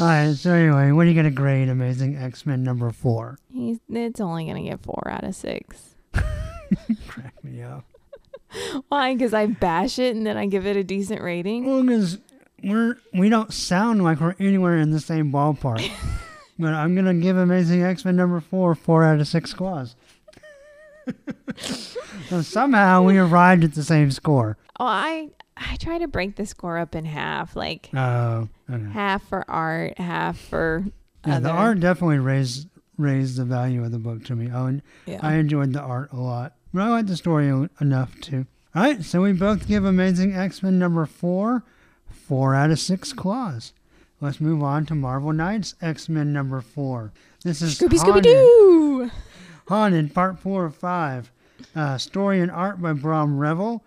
All right. So anyway, what are you gonna grade Amazing X Men number four?
He's, it's only gonna get four out of six.
Crack me up.
Why? Because I bash it and then I give it a decent rating.
Well, because we're we don't sound like we're anywhere in the same ballpark. but I'm gonna give Amazing X Men number four four out of six squaws. so somehow we arrived at the same score.
Oh, I I try to break the score up in half, like
okay.
half for art, half for
Yeah, the art definitely raised raised the value of the book to me. Oh, and
Yeah.
I enjoyed the art a lot. But I liked the story enough too. All right, so we both give Amazing X Men number four four out of six claws. Let's move on to Marvel Knights X Men number four. This is
Scooby Scooby Doo.
Haunted Part Four of Five. Uh, story and art by Brahm Revel.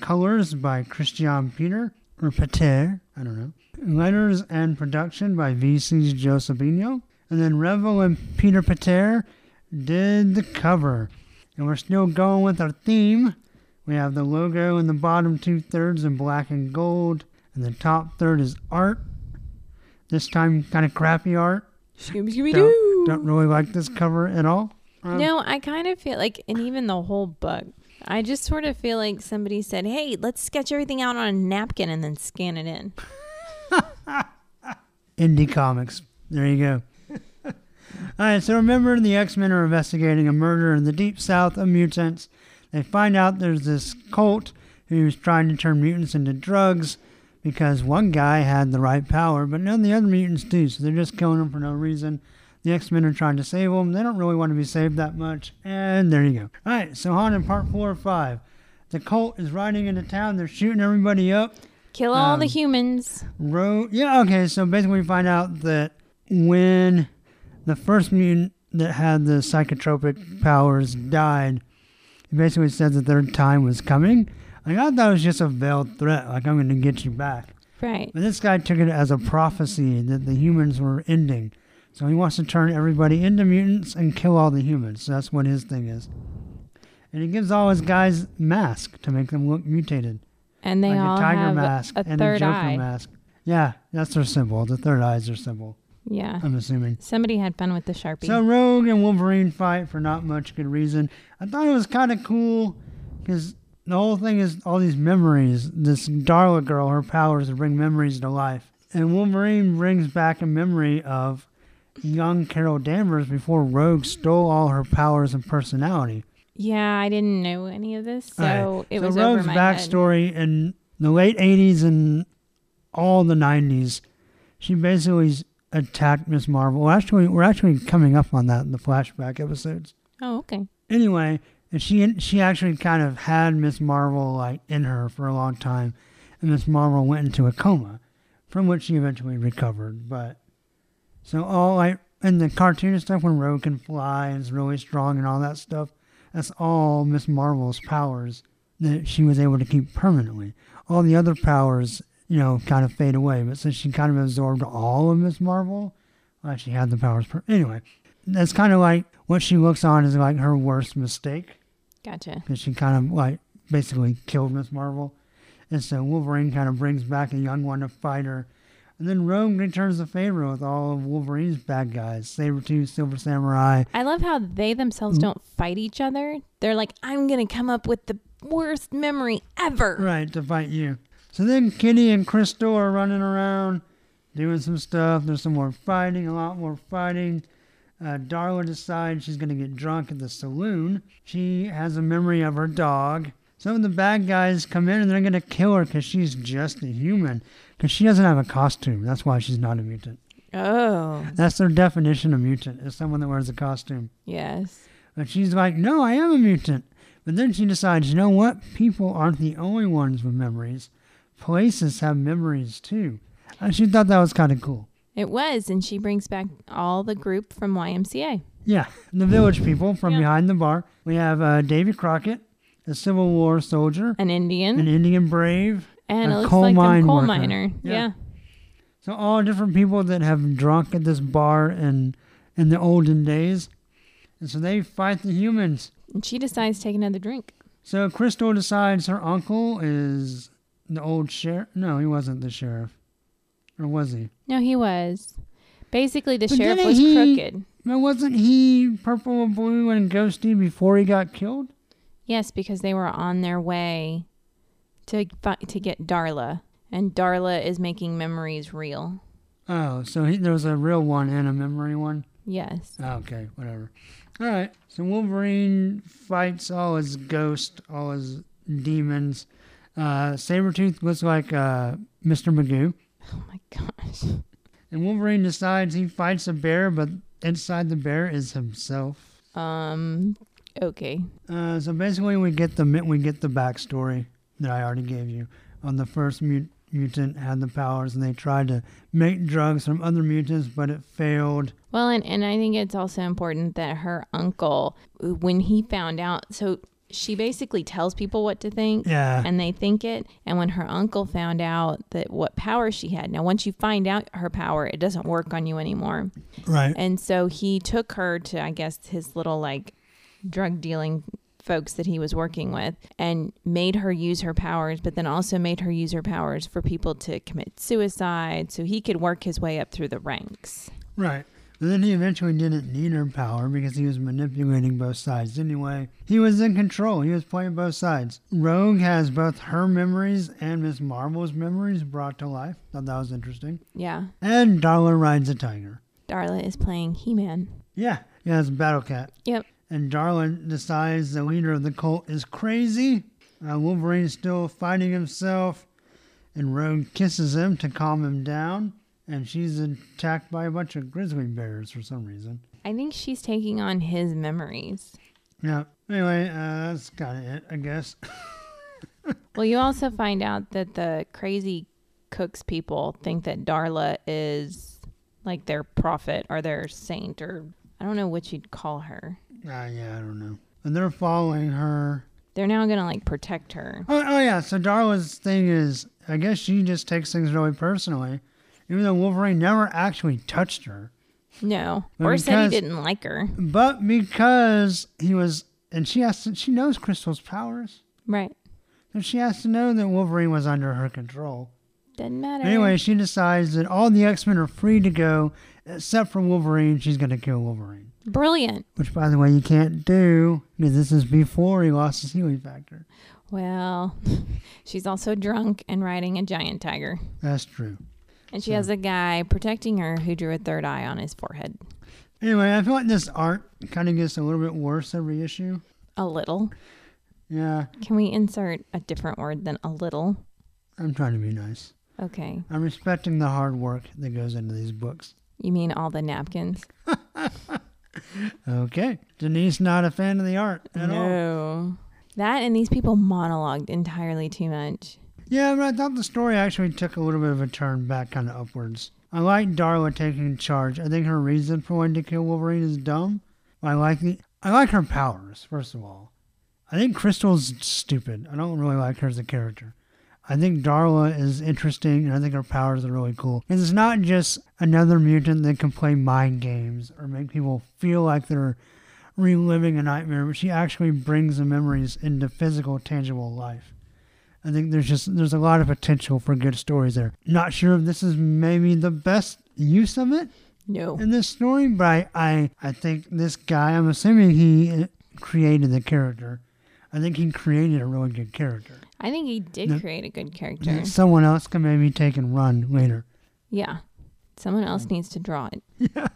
Colors by Christian Peter or Peter. I don't know. Letters and production by VC's Joe Sabino. And then Revel and Peter Peter did the cover. And we're still going with our theme. We have the logo in the bottom two thirds in black and gold. And the top third is art. This time, kind of crappy art.
Scooby Scooby
Don't,
Doo.
don't really like this cover at all. Um,
No, I kind of feel like, and even the whole book, I just sort of feel like somebody said, "Hey, let's sketch everything out on a napkin and then scan it in."
Indie comics. There you go. All right, so remember the X Men are investigating a murder in the deep south of mutants. They find out there's this cult who's trying to turn mutants into drugs because one guy had the right power, but none of the other mutants do, so they're just killing them for no reason. The X Men are trying to save them. They don't really want to be saved that much. And there you go. All right, so on in part four or five. The cult is riding into town. They're shooting everybody up.
Kill all the
Um,
humans.
Ro- yeah, okay, so basically we find out that when the first mutant that had the psychotropic powers died, he basically said that their time was coming. Like, I thought it was just a veiled threat, like, I'm going to get you back.
Right.
But this guy took it as a prophecy that the humans were ending. So he wants to turn everybody into mutants and kill all the humans. So that's what his thing is. And he gives all his guys masks to make them look mutated
And they
like
all
a tiger
have
mask
a
and
third
a Joker
eye.
mask. Yeah, that's their symbol. The third eye is their symbol.
Yeah.
I'm assuming.
Somebody had fun with the Sharpie.
So Rogue and Wolverine fight for not much good reason. I thought it was kind of cool because the whole thing is all these memories. This Darla girl, her powers to bring memories to life, and Wolverine brings back a memory of young Carol Danvers before Rogue stole all her powers and personality.
yeah, I didn't know any of this, so
Alright,
it
so
was
Rogue's
over my head.
backstory in the late '80s and all the 90s. She basically attacked Miss Marvel. Well, actually, we're actually coming up on that in the flashback episodes.
Oh, okay.
Anyway, and she she actually kind of had Miss Marvel like in her for a long time, and Miss Marvel went into a coma, from which she eventually recovered. But so all like in the cartoon stuff, when Rogue can fly and is really strong and all that stuff, that's all Miss Marvel's powers that she was able to keep permanently. All the other powers, you know, kind of fade away. But since she kind of absorbed all of Miss Marvel, well, she had the powers. Per- anyway, that's kind of like what she looks on as like her worst mistake
Gotcha.
because she kind of like basically killed Miss Marvel. And so Wolverine kind of brings back a young one to fight her. And then Rogue returns the favor with all of Wolverine's bad guys Sabretooth, Silver Samurai.
I love how they themselves don't fight each other. They're like, I'm going to come up with the worst memory ever.
Right, to fight you. So then Kitty and Crystal are running around doing some stuff. There's some more fighting, a lot more fighting. Uh, Darla decides she's going to get drunk at the saloon. She has a memory of her dog. Some of the bad guys come in and they're going to kill her because she's just a human. Because she doesn't have a costume. That's why she's not a mutant.
Oh,
That's their definition of mutant, is someone that wears a costume.
yes.
But she's like, no, I am a mutant. But then she decides, you know what? People aren't the only ones with memories. Places have memories too. And she thought that was kind of cool.
It was. And she brings back all the group from YMCA.
Yeah, the village people from
Yeah.
behind the bar. We have uh, Davy Crockett, a Civil War soldier,
An Indian.
an Indian brave.
and
a
it looks
coal
like
mine
a coal
worker.
miner.
Yeah.
Yeah.
So all different people that have drunk at this bar in in the olden days. And so they fight the humans.
And she decides to take another drink.
So Crystal decides her uncle is the old sheriff. No, he wasn't the sheriff. Or was he?
No, he was. Basically, the
But
sheriff was
he-
crooked.
No, wasn't he purple and blue and ghosty before he got killed?
Yes, because they were on their way to to get Darla, and Darla is making memories real.
Oh, so he, there was a real one and a memory one?
Yes.
Oh, okay, whatever. All right. So Wolverine fights all his ghosts, all his demons. Uh, Sabretooth looks like uh, Mr. Magoo.
Oh my gosh.
And Wolverine decides he fights a bear, but inside the bear is himself.
Um. Okay.
Uh, so basically, we get the we get the backstory that I already gave you on the first mut- mutant had the powers, and they tried to make drugs from other mutants, but it failed.
Well, and and I think it's also important that her uncle, when he found out, so she basically tells people what to think.
Yeah,
and they think it. And when her uncle found out that what power she had, now once you find out her power, it doesn't work on you anymore.
right.
And so he took her to, I guess, his little like drug dealing folks that he was working with and made her use her powers, but then also made her use her powers for people to commit suicide so he could work his way up through the ranks.
Right. But then he eventually didn't need her power because he was manipulating both sides anyway. He was in control. He was playing both sides. Rogue has both her memories and Miss Marvel's memories brought to life. Thought that was interesting.
Yeah.
And Darla rides a tiger.
Darla is playing He Man.
Yeah, yeah, it's Battle Cat.
Yep.
And Darla decides the leader of the cult is crazy. Uh, Wolverine's still fighting himself, and Rogue kisses him to calm him down. And she's attacked by a bunch of grizzly bears for some reason.
I think she's taking on his memories.
Yeah. Anyway, uh, that's kind of it, I guess.
Well, you also find out that the crazy cooks people think that Darla is like their prophet or their saint, or I don't know what you'd call her.
Uh, yeah, I don't know. And they're following her.
They're now going to like protect her.
Oh, oh, yeah. So Darla's thing is, I guess she just takes things really personally, even though Wolverine never actually touched her.
No.
But
or said he didn't like her.
But because he was, and she has to, she knows Crystal's powers,
Right.
so she has to know that Wolverine was under her control.
Doesn't matter.
Anyway, she decides that all the X Men are free to go, except for Wolverine. She's going to kill Wolverine.
Brilliant.
Which, by the way, you can't do because this is before he lost his healing factor.
Well, she's also drunk and riding a giant tiger.
That's true.
And she has a guy protecting her who drew a third eye on his forehead.
Anyway, I feel like this art kind of gets a little bit worse every issue.
A little.
Yeah,
Can we insert a different word than a little?
I'm trying to be nice.
Okay.
I'm respecting the hard work that goes into these books.
You mean all the napkins?
Okay. Denise not a fan of the art at all.
no. That and these people monologued entirely too much.
Yeah, but I thought the story actually took a little bit of a turn back kind of upwards. I like Darla taking charge. I think her reason for wanting to kill Wolverine is dumb. I like the I like her powers, first of all. I think Crystal's stupid. I don't really like her as a character. I think Darla is interesting, and I think her powers are really cool. And it's not just another mutant that can play mind games or make people feel like they're reliving a nightmare, but she actually brings the memories into physical, tangible life. I think there's just there's a lot of potential for good stories there. Not sure if this is maybe the best use of it
No.
in this story, but I I, I think this guy, I'm assuming he created the character. I think he created a really good character.
I think he did create a good character.
Someone else can maybe take and run later.
Yeah. Someone else needs to draw it. Yeah.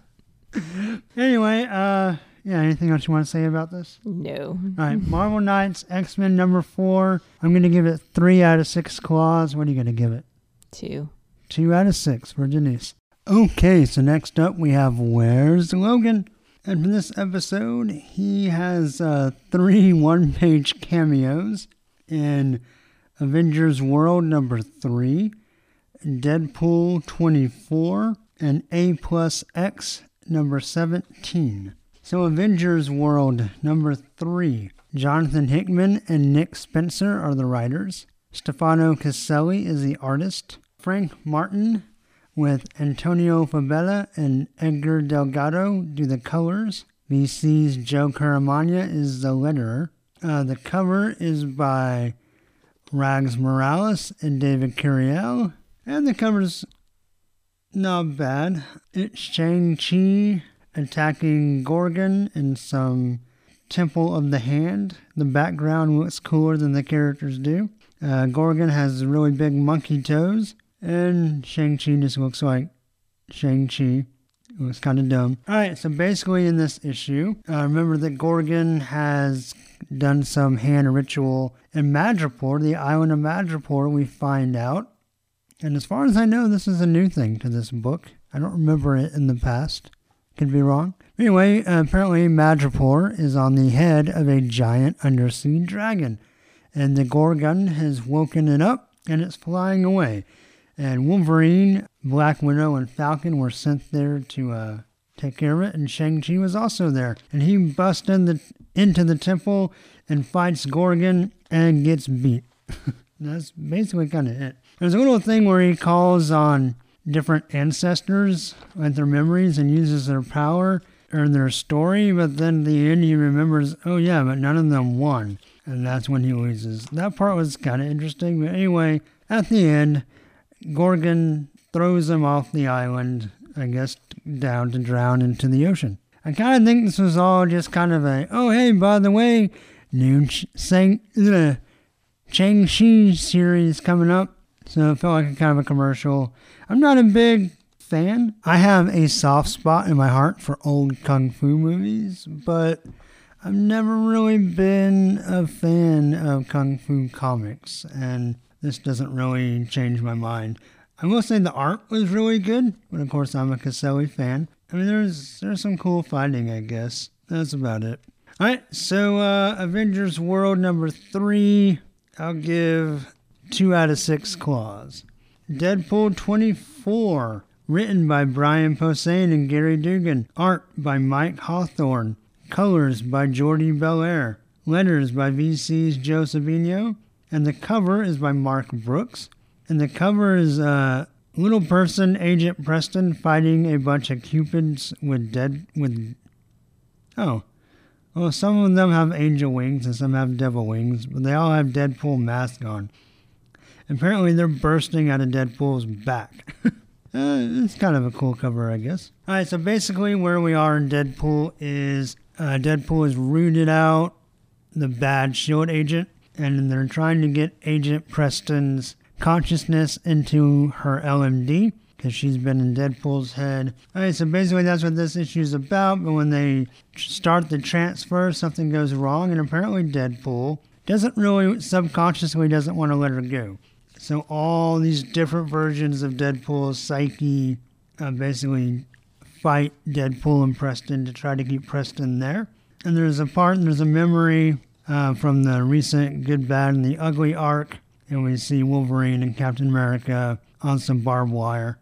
Anyway, uh, yeah. Anything else you want to say about this?
No.
All right, Marvel Knights X Men number four. I'm gonna give it three out of six claws. What are you gonna give it?
Two.
Two out of six for Denise. Okay, so next up we have Where's Logan? And for this episode, he has uh, three one page cameos in Avengers World number three, Deadpool 24, and A plus X number 17. So, Avengers World number three, Jonathan Hickman and Nick Spencer are the writers. Stefano Caselli is the artist. Frank Martin with Antonio Fabela and Edgar Delgado do the colors. VC's Joe Caramagna is the letterer. Uh, the cover is by Rags Morales and David Curiel. And the cover's not bad. It's Shang-Chi attacking Gorgon in some Temple of the Hand. The background looks cooler than the characters do. Uh, Gorgon has really big monkey toes, and Shang-Chi just looks like Shang-Chi. It was kind of dumb. All right, so basically in this issue, uh, remember that Gorgon has done some hand ritual in Madripoor, the island of Madripoor, we find out. And as far as I know, this is a new thing to this book. I don't remember it in the past. Could be wrong. Anyway, apparently Madripoor is on the head of a giant undersea dragon. And the Gorgon has woken it up and it's flying away. And Wolverine, Black Widow, and Falcon were sent there to uh, take care of it. And Shang-Chi was also there. And he busts in the, into the temple and fights Gorgon and gets beat. That's basically kind of it. There's a little thing where he calls on different ancestors with their memories and uses their power or their story, but then at the end he remembers, oh yeah, but none of them won. And that's when he loses. That part was kind of interesting, but anyway, at the end, Gorgon throws him off the island, I guess down to drown into the ocean. I kind of think this was all just kind of a, oh hey, by the way, new ch- sang, uh, Chang-Chi series coming up. So it felt like a kind of a commercial. I'm not a big fan. I have a soft spot in my heart for old kung fu movies, but I've never really been a fan of kung fu comics, and this doesn't really change my mind. I will say the art was really good, but of course I'm a Caselli fan. I mean, there's there's some cool fighting, I guess. That's about it. All right, so uh, Avengers World number three, I'll give two out of six claws. Deadpool 24, written by Brian Posehn and Gerry Duggan, art by Mike Hawthorne, colors by Jordi Bellaire, letters by VC's Joe Sabino, and the cover is by Mark Brooks. And the cover is uh, little person Agent Preston fighting a bunch of cupids with dead with. Oh, well, some of them have angel wings and some have devil wings, but they all have Deadpool masks on. Apparently, they're bursting out of Deadpool's back. uh, it's kind of a cool cover, I guess. All right, so basically, where we are in Deadpool is uh, Deadpool is rooted out the bad Shield agent, and they're trying to get Agent Preston's consciousness into her LMD because she's been in Deadpool's head. All right, so basically that's what this issue is about. But when they start the transfer, something goes wrong, and apparently Deadpool doesn't really subconsciously doesn't want to let her go. So all these different versions of Deadpool's psyche uh, basically fight Deadpool and Preston to try to keep Preston there. And there's a part, there's a memory uh, from the recent Good, Bad, and the Ugly arc, and we see Wolverine and Captain America on some barbed wire.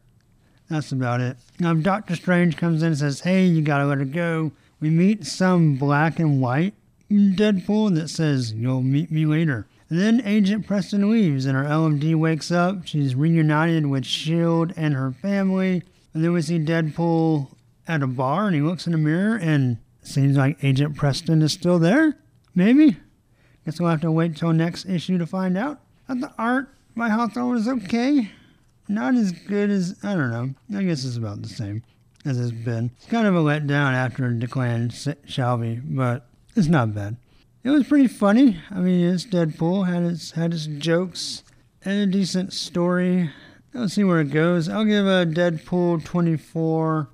That's about it. Now, Doctor Strange comes in and says, Hey, you gotta let her go. We meet some black and white Deadpool that says, You'll meet me later. And then Agent Preston leaves, and our LMD wakes up. She's reunited with S.H.I.E.L.D. and her family. And then we see Deadpool at a bar, and he looks in the mirror, and seems like Agent Preston is still there. Maybe. Guess we'll have to wait till next issue to find out. But the art by Hawthorne is okay. Not as good as, I don't know. I guess it's about the same as it's been. It's kind of a letdown after Declan Shalvey, but it's not bad. It was pretty funny. I mean, it's Deadpool had its had its jokes and a decent story. Let's see where it goes. I'll give a Deadpool 24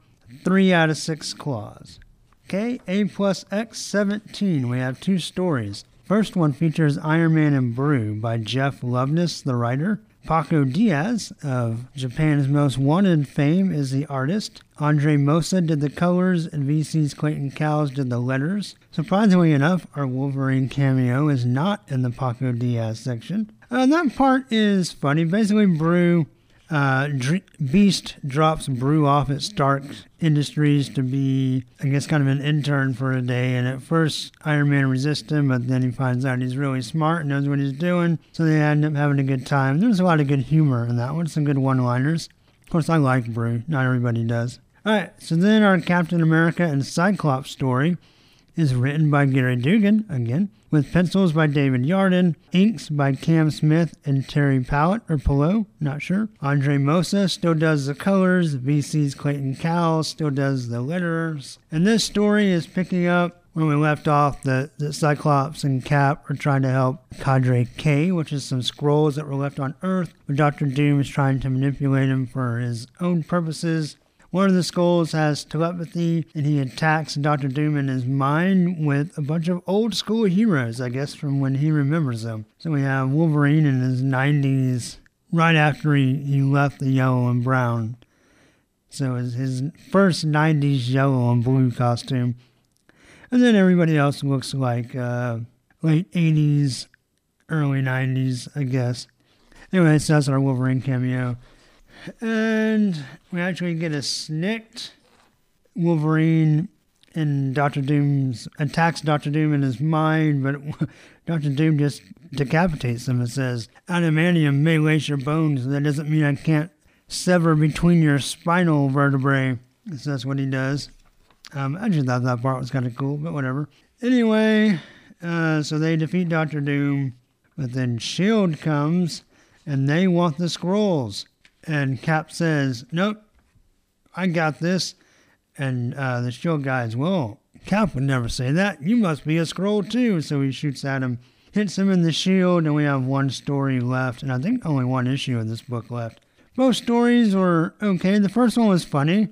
three out of six claws. Okay, A plus X 17. We have two stories. First one features Iron Man and Broo by Jeff Loveness, the writer. Paco Diaz of Japan's Most Wanted fame is the artist. Andre Mossa did the colors, and VC's Clayton Cowles did the letters. Surprisingly enough, our Wolverine cameo is not in the Paco Diaz section. Uh, that part is funny. Basically, Broo uh, Beast drops Broo off at Stark Industries to be, I guess, kind of an intern for a day. And at first, Iron Man resists him, but then he finds out he's really smart and knows what he's doing. So they end up having a good time. There's a lot of good humor in that one, some good one liners. Of course, I like Broo, Not everybody does. All right, so then our Captain America and Cyclops story is written by Gerry Duggan, again, with pencils by David Yardin, inks by Cam Smith and Terry Pallot, or Pillow, not sure. Andre Mossa still does the colors, VC's Clayton Cowles still does the letters. And this story is picking up when we left off that, the Cyclops and Cap are trying to help Cadre K, which is some Skrulls that were left on Earth, but Doctor Doom is trying to manipulate them for his own purposes. One of the Skrulls has telepathy, and he attacks Doctor Doom in his mind with a bunch of old school heroes, I guess, from when he remembers them. So we have Wolverine in his 90s, right after he, he left the yellow and brown. So it's his first 90s yellow and blue costume. And then everybody else looks like uh, late 80s, early 90s, I guess. Anyway, so that's our Wolverine cameo. And we actually get a snicked Wolverine and Doctor Doom's attacks Doctor Doom in his mind, but Doctor Doom just decapitates him and says, Adamantium may lace your bones. That doesn't mean I can't sever between your spinal vertebrae. So that's what he does. Um, I just thought that part was kind of cool, but whatever. Anyway, uh, so they defeat Doctor Doom, but then S.H.I.E.L.D. comes and they want the Skrulls. And Cap says, Nope, I got this. And uh, the show guys, Well, Cap would never say that. You must be a Skrull too. So he shoots at him, hits him in the shield, and we have one story left. And I think only one issue of this book left. Both stories were okay. The first one was funny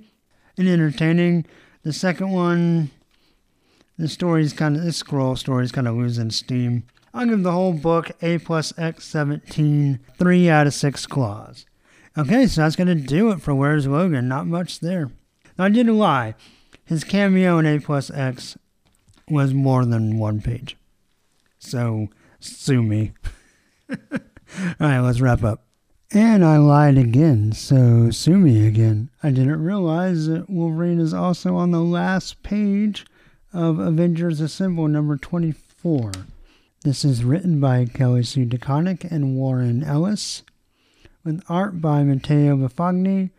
and entertaining. The second one, the story's kind of, this Skrull story's kind of losing steam. I'll give the whole book A plus X 17, 3 out of 6 claws. Okay, so that's going to do it for Where's Logan. Not much there. Now, I didn't lie. His cameo in A plus X was more than one page. So, sue me. All right, let's wrap up. And I lied again, so sue me again. I didn't realize that Wolverine is also on the last page of Avengers Assemble number 24. This is written by Kelly Sue DeConnick and Warren Ellis with art by Matteo Buffagni,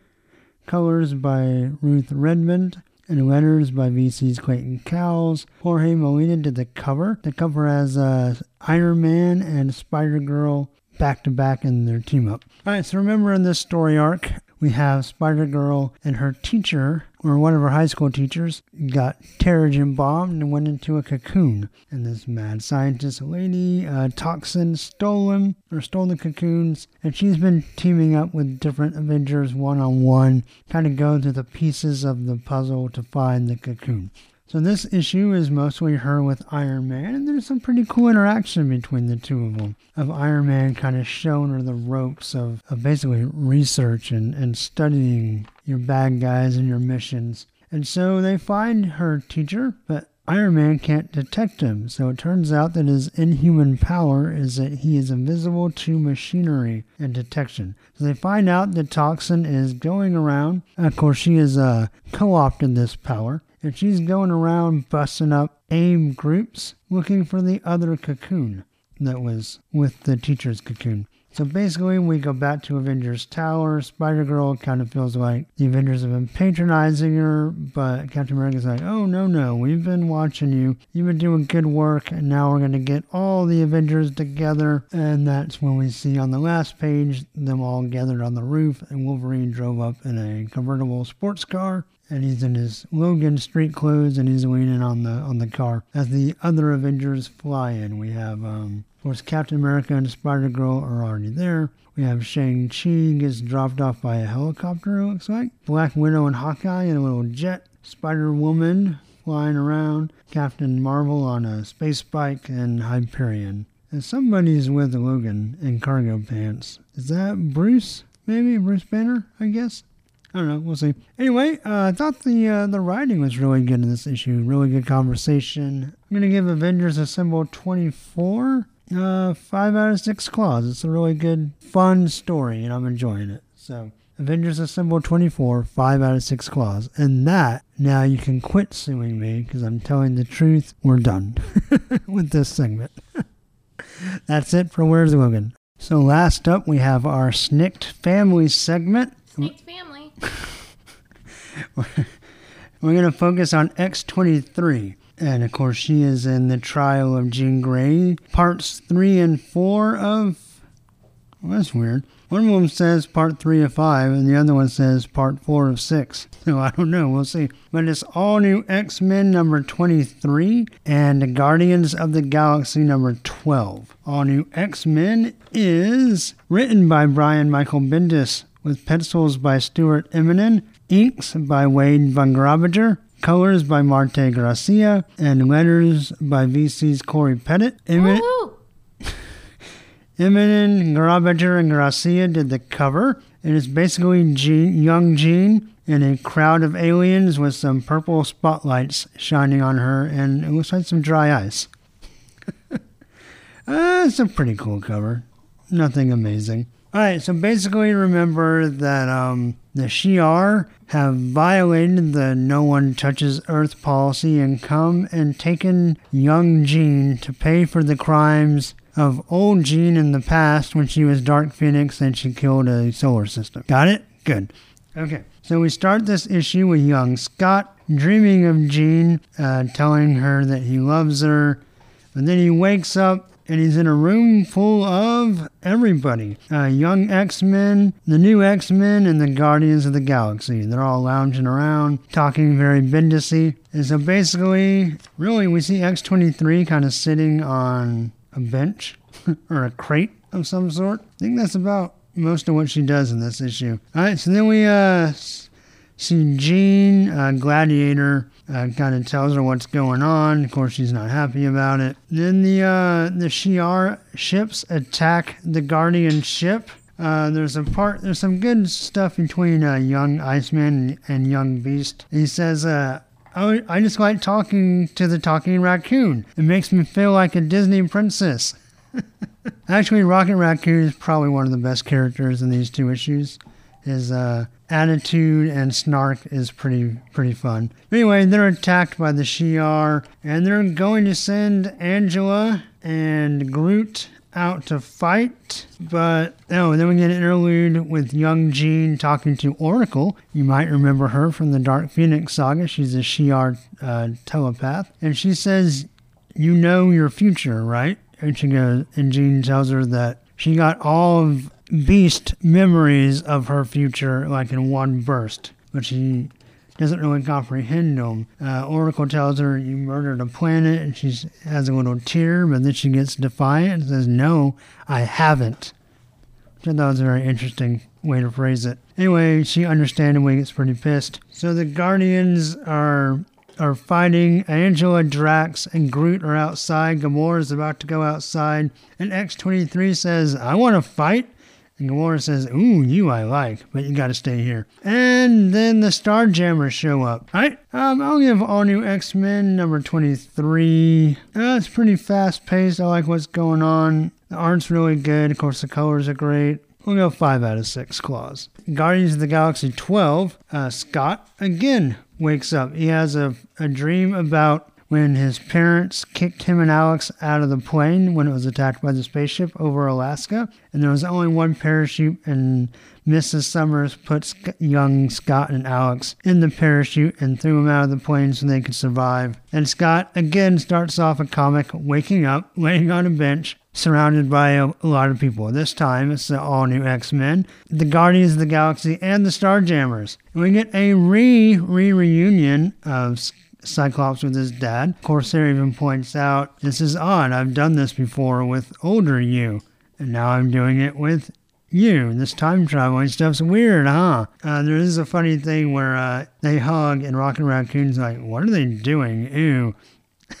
colors by Ruth Redmond, and letters by VC's Clayton Cowles. Jorge Molina did the cover. The cover has uh, Iron Man and Spider Girl back to back in their team up. All right, so remember in this story arc, we have Spider Girl and her teacher, or one of her high school teachers, got Terrigen bombed and went into a cocoon. And this mad scientist lady, uh, Toxin, stole him, or stole the cocoons. And she's been teaming up with different Avengers one on one, kind of going through the pieces of the puzzle to find the cocoon. So this issue is mostly her with Iron Man, and there's some pretty cool interaction between the two of them. Of Iron Man kind of showing her the ropes of, of basically research and, and studying your bad guys and your missions. And so they find her teacher, but Iron Man can't detect him, so it turns out that his inhuman power is that he is invisible to machinery and detection. So they find out the toxin is going around. Of course, she has uh, co opted this power, and she's going around busting up AIM groups looking for the other cocoon that was with the teacher's cocoon. So basically, we go back to Avengers Tower. Spider Girl kind of feels like the Avengers have been patronizing her, but Captain America's like, oh, no, no, we've been watching you. You've been doing good work, and now we're going to get all the Avengers together. And that's when we see on the last page them all gathered on the roof, and Wolverine drove up in a convertible sports car and he's in his Logan street clothes and he's leaning on the on the car as the other Avengers fly in. We have um, of course Captain America and Spider Girl are already there. We have Shang Chi gets dropped off by a helicopter. It looks like Black Widow and Hawkeye in a little jet. Spider Woman flying around. Captain Marvel on a space bike and Hyperion. And somebody's with Logan in cargo pants. Is that Bruce? Maybe Bruce Banner, I guess. I don't know. We'll see. Anyway, uh, I thought the uh, the writing was really good in this issue. Really good conversation. I'm gonna give Avengers Assemble 24 uh, five out of six claws. It's a really good, fun story, and I'm enjoying it. So Avengers Assemble 24 five out of six claws, and that now you can quit suing me because I'm telling the truth. We're done with this segment. That's it for Where's the Logan. So last up, we have our SNIKT Family segment.
SNIKT Family.
We're going to focus on X23. And of course, she is in the trial of Jean Grey, parts three and four of. Well, that's weird. One of them says part three of five, and the other one says part four of six. So I don't know. We'll see. But it's all new X Men number 23 and Guardians of the Galaxy number 12. All new X Men is written by Brian Michael Bendis with pencils by Stuart Immonen, inks by Wade Van Grawbadger, colors by Marte Gracia, and letters by VC's Cory Petit. Immonen, Immonen, Grawbadger, and Gracia did the cover. It is basically Jean, young Jean in a crowd of aliens with some purple spotlights shining on her, and it looks like some dry ice. uh, it's a pretty cool cover. Nothing amazing. All right, so basically, remember that um, the Shi'ar have violated the No One Touches Earth policy and come and taken young Jean to pay for the crimes of old Jean in the past when she was Dark Phoenix and she killed a solar system. Got it? Good. Okay, so we start this issue with young Scott dreaming of Jean, uh, telling her that he loves her, and then he wakes up and he's in a room full of everybody uh, young X Men, the new X Men, and the Guardians of the Galaxy. They're all lounging around, talking very Bendisy. And so basically, really, we see X23 kind of sitting on a bench or a crate of some sort. I think that's about most of what she does in this issue. All right, so then we uh, see Jean, uh, Gladiator, uh, kind of tells her what's going on. Of course, she's not happy about it. Then the uh, the Shi'ar ships attack the Guardian ship. Uh, there's a part. There's some good stuff between uh, young Iceman and, young Beast. He says, uh, I, I just like talking to the talking raccoon. It makes me feel like a Disney princess. Actually, Rocket Raccoon is probably one of the best characters in these two issues. His uh, attitude and snark is pretty pretty fun. Anyway, they're attacked by the Shi'ar, and they're going to send Angela and Groot out to fight. But oh, and then we get an interlude with young Jean talking to Oracle. You might remember her from the Dark Phoenix saga. She's a Shi'ar uh, telepath, and she says, "You know your future, right?" And she goes, and Jean tells her that she got all of Beast memories of her future like in one burst, but she doesn't really comprehend them. Uh, Oracle tells her you murdered a planet, and she has a little tear, but then she gets defiant and says, "No, I haven't." Which I thought was a very interesting way to phrase it. Anyway, she understandably gets pretty pissed. So the Guardians are are fighting. Angela, Drax, and Groot are outside. Gamora is about to go outside. And X23 says, I want to fight. And Gamora says, Ooh, you I like, but you gotta stay here. And then the Starjammers show up. Alright, um, I'll give All New X Men number 23. Uh, it's pretty fast paced. I like what's going on. The art's really good. Of course, the colors are great. We'll go 5 out of 6 claws. Guardians of the Galaxy 12, uh, Scott again wakes up. He has a, a dream about when his parents kicked him and Alex out of the plane when it was attacked by the spaceship over Alaska, and there was only one parachute, and Mrs. Summers put young Scott and Alex in the parachute and threw them out of the plane so they could survive. And Scott again starts off a comic waking up, laying on a bench, surrounded by a, lot of people. This time it's the all new X Men, the Guardians of the Galaxy, and the Starjammers. We get a re re reunion of Cyclops with his dad. Corsair even points out, This is odd. I've done this before with older you, and now I'm doing it with you. This time traveling stuff's weird, huh? Uh, there is a funny thing where uh, they hug, and Rocket Raccoon's like, What are they doing? Ew.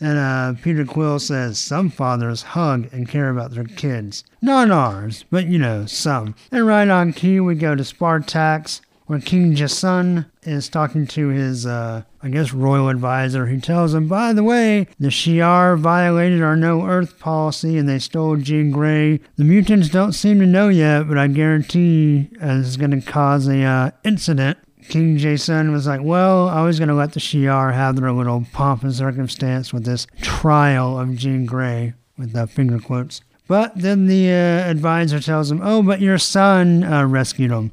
and uh, Peter Quill says, Some fathers hug and care about their kids. Not ours, but you know, some. And right on cue, we go to Spartax where King J'son is talking to his, uh, I guess, royal advisor, who tells him, by the way, the Shi'ar violated our no Earth policy and they stole Jean Grey. The mutants don't seem to know yet, but I guarantee uh, this is going to cause a uh, incident. King J'son was like, well, I was going to let the Shi'ar have their little pomp and circumstance with this trial of Jean Grey, with the finger quotes. But then the uh, advisor tells him, oh, but your son uh, rescued him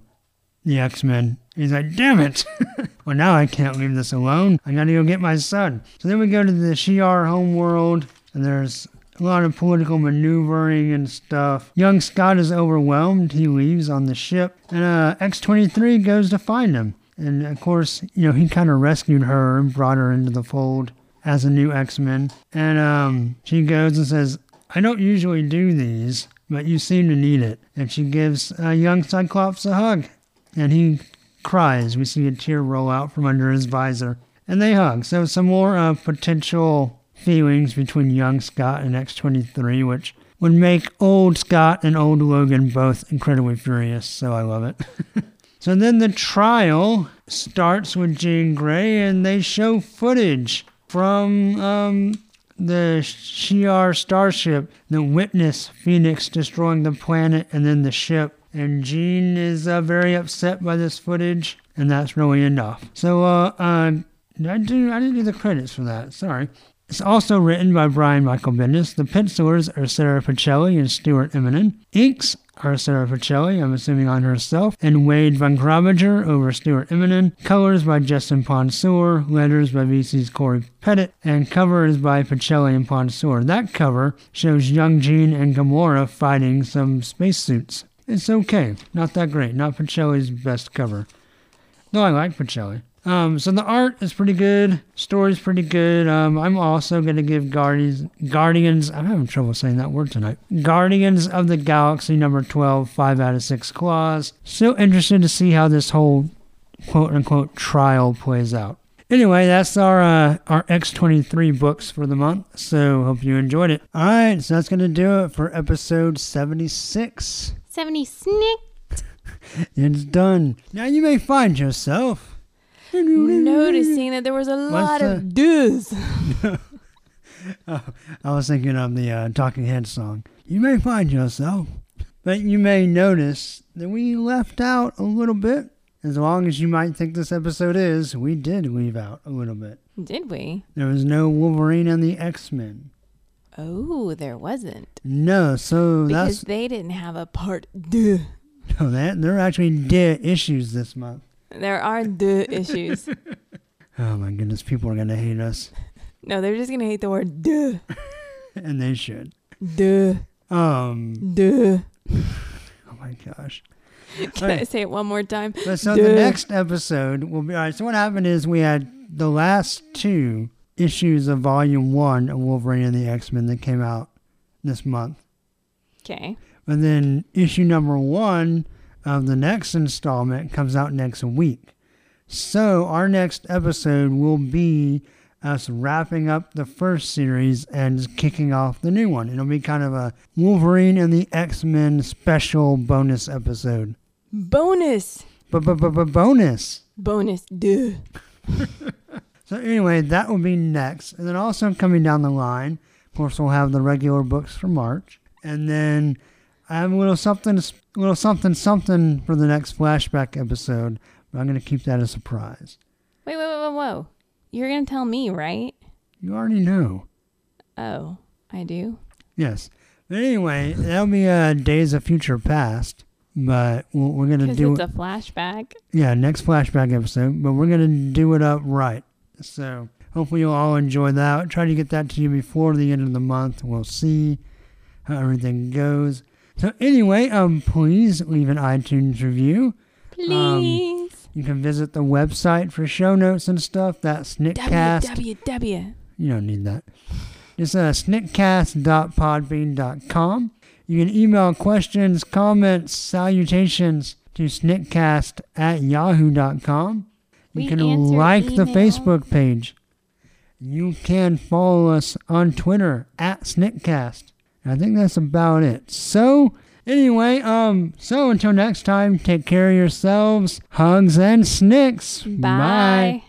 the X Men. He's like, damn it. well, now I can't leave this alone. I gotta go get my son. So then we go to the Shi'ar homeworld, and there's a lot of political maneuvering and stuff. Young Scott is overwhelmed. He leaves on the ship, and uh, X23 goes to find him. And of course, you know, he kind of rescued her and brought her into the fold as a new X Men. And um, she goes and says, I don't usually do these, but you seem to need it. And she gives uh, young Cyclops a hug and he cries. We see a tear roll out from under his visor, and they hug. So some more uh, potential feelings between young Scott and X23, which would make old Scott and old Logan both incredibly furious. So I love it. so then the trial starts with Jean Grey, and they show footage from um, the Shi'ar starship that witnessed Phoenix destroying the planet and then the ship and Jean is uh, very upset by this footage, and that's really enough. So, uh, uh, I, do, I didn't do the credits for that. Sorry. It's also written by Brian Michael Bendis. The pencilers are Sara Pichelli and Stuart Immonen. Inks are Sara Pichelli, I'm assuming on herself, and Wade Van Grawbadger over Stuart Immonen. Colors by Justin Ponsor. Letters by VC's Cory Petit. And cover is by Pichelli and Ponsor. That cover shows young Jean and Gamora fighting some spacesuits. It's okay. Not that great. Not Pichelli's best cover. Though I like Pichelli. Um, so the art is pretty good. Story's pretty good. Um, I'm also gonna give Guardians, Guardians. I'm having trouble saying that word tonight. Guardians of the Galaxy number 12, five out of six claws. So interested to see how this whole quote unquote trial plays out. Anyway, that's our uh, our X23 books for the month. So hope you enjoyed it. All right, so that's gonna do it for episode 76.
70 snick.
it's done. Now you may find yourself
noticing that there was a lot of does.
oh, I was thinking of the uh, Talking Head song. You may find yourself, but you may notice that we left out a little bit. As long as you might think this episode is, we did leave out a little bit.
Did we?
There was no Wolverine and the X Men.
Oh, there wasn't.
No, so
because
that's
they didn't have a part deux.
no that there are actually de issues this month.
There are deux issues.
Oh my goodness, people are gonna hate us,
No, they're just gonna hate the word deux.
and they should.
Deux.
Um.
Deux.
Oh my gosh.
Can I say it one more time?
But so
Duh.
the next episode will be all right. So what happened is we had the last two issues of Volume One of Wolverine and the X Men that came out this month.
Okay.
But then issue number one of the next installment comes out next week. So, our next episode will be us wrapping up the first series and kicking off the new one. It'll be kind of a Wolverine and the X Men special bonus episode.
Bonus.
Bonus.
Bonus. Duh.
So anyway, that will be next, and then also coming down the line, of course, we'll have the regular books for March, and then I have a little something, little something, something for the next flashback episode. But I'm going to keep that a surprise.
Wait, wait, wait, wait, whoa. You're going to tell me, right?
You already know.
Oh, I do?
Yes. But anyway, that'll be uh, Days of Future Past. But we're, we're going to
Because
do
it's a flashback.
yeah, next flashback episode. But we're going to do it up right. So hopefully you'll all enjoy that. Try to get that to you before the end of the month. We'll see how everything goes. So anyway, um, please leave an iTunes review.
Please.
You can visit the website for show notes and stuff. That's Sniktcast.
www.
You don't need that. It's uh, sniktcast.podbean.com. You can email questions, comments, salutations to snickcast at yahoo.com. You
We
can like the. Facebook page. You can follow us on Twitter at Sniktcast. I think that's about it. So, anyway, um, so until next time, take care of yourselves. Hugs and snicks.
Bye.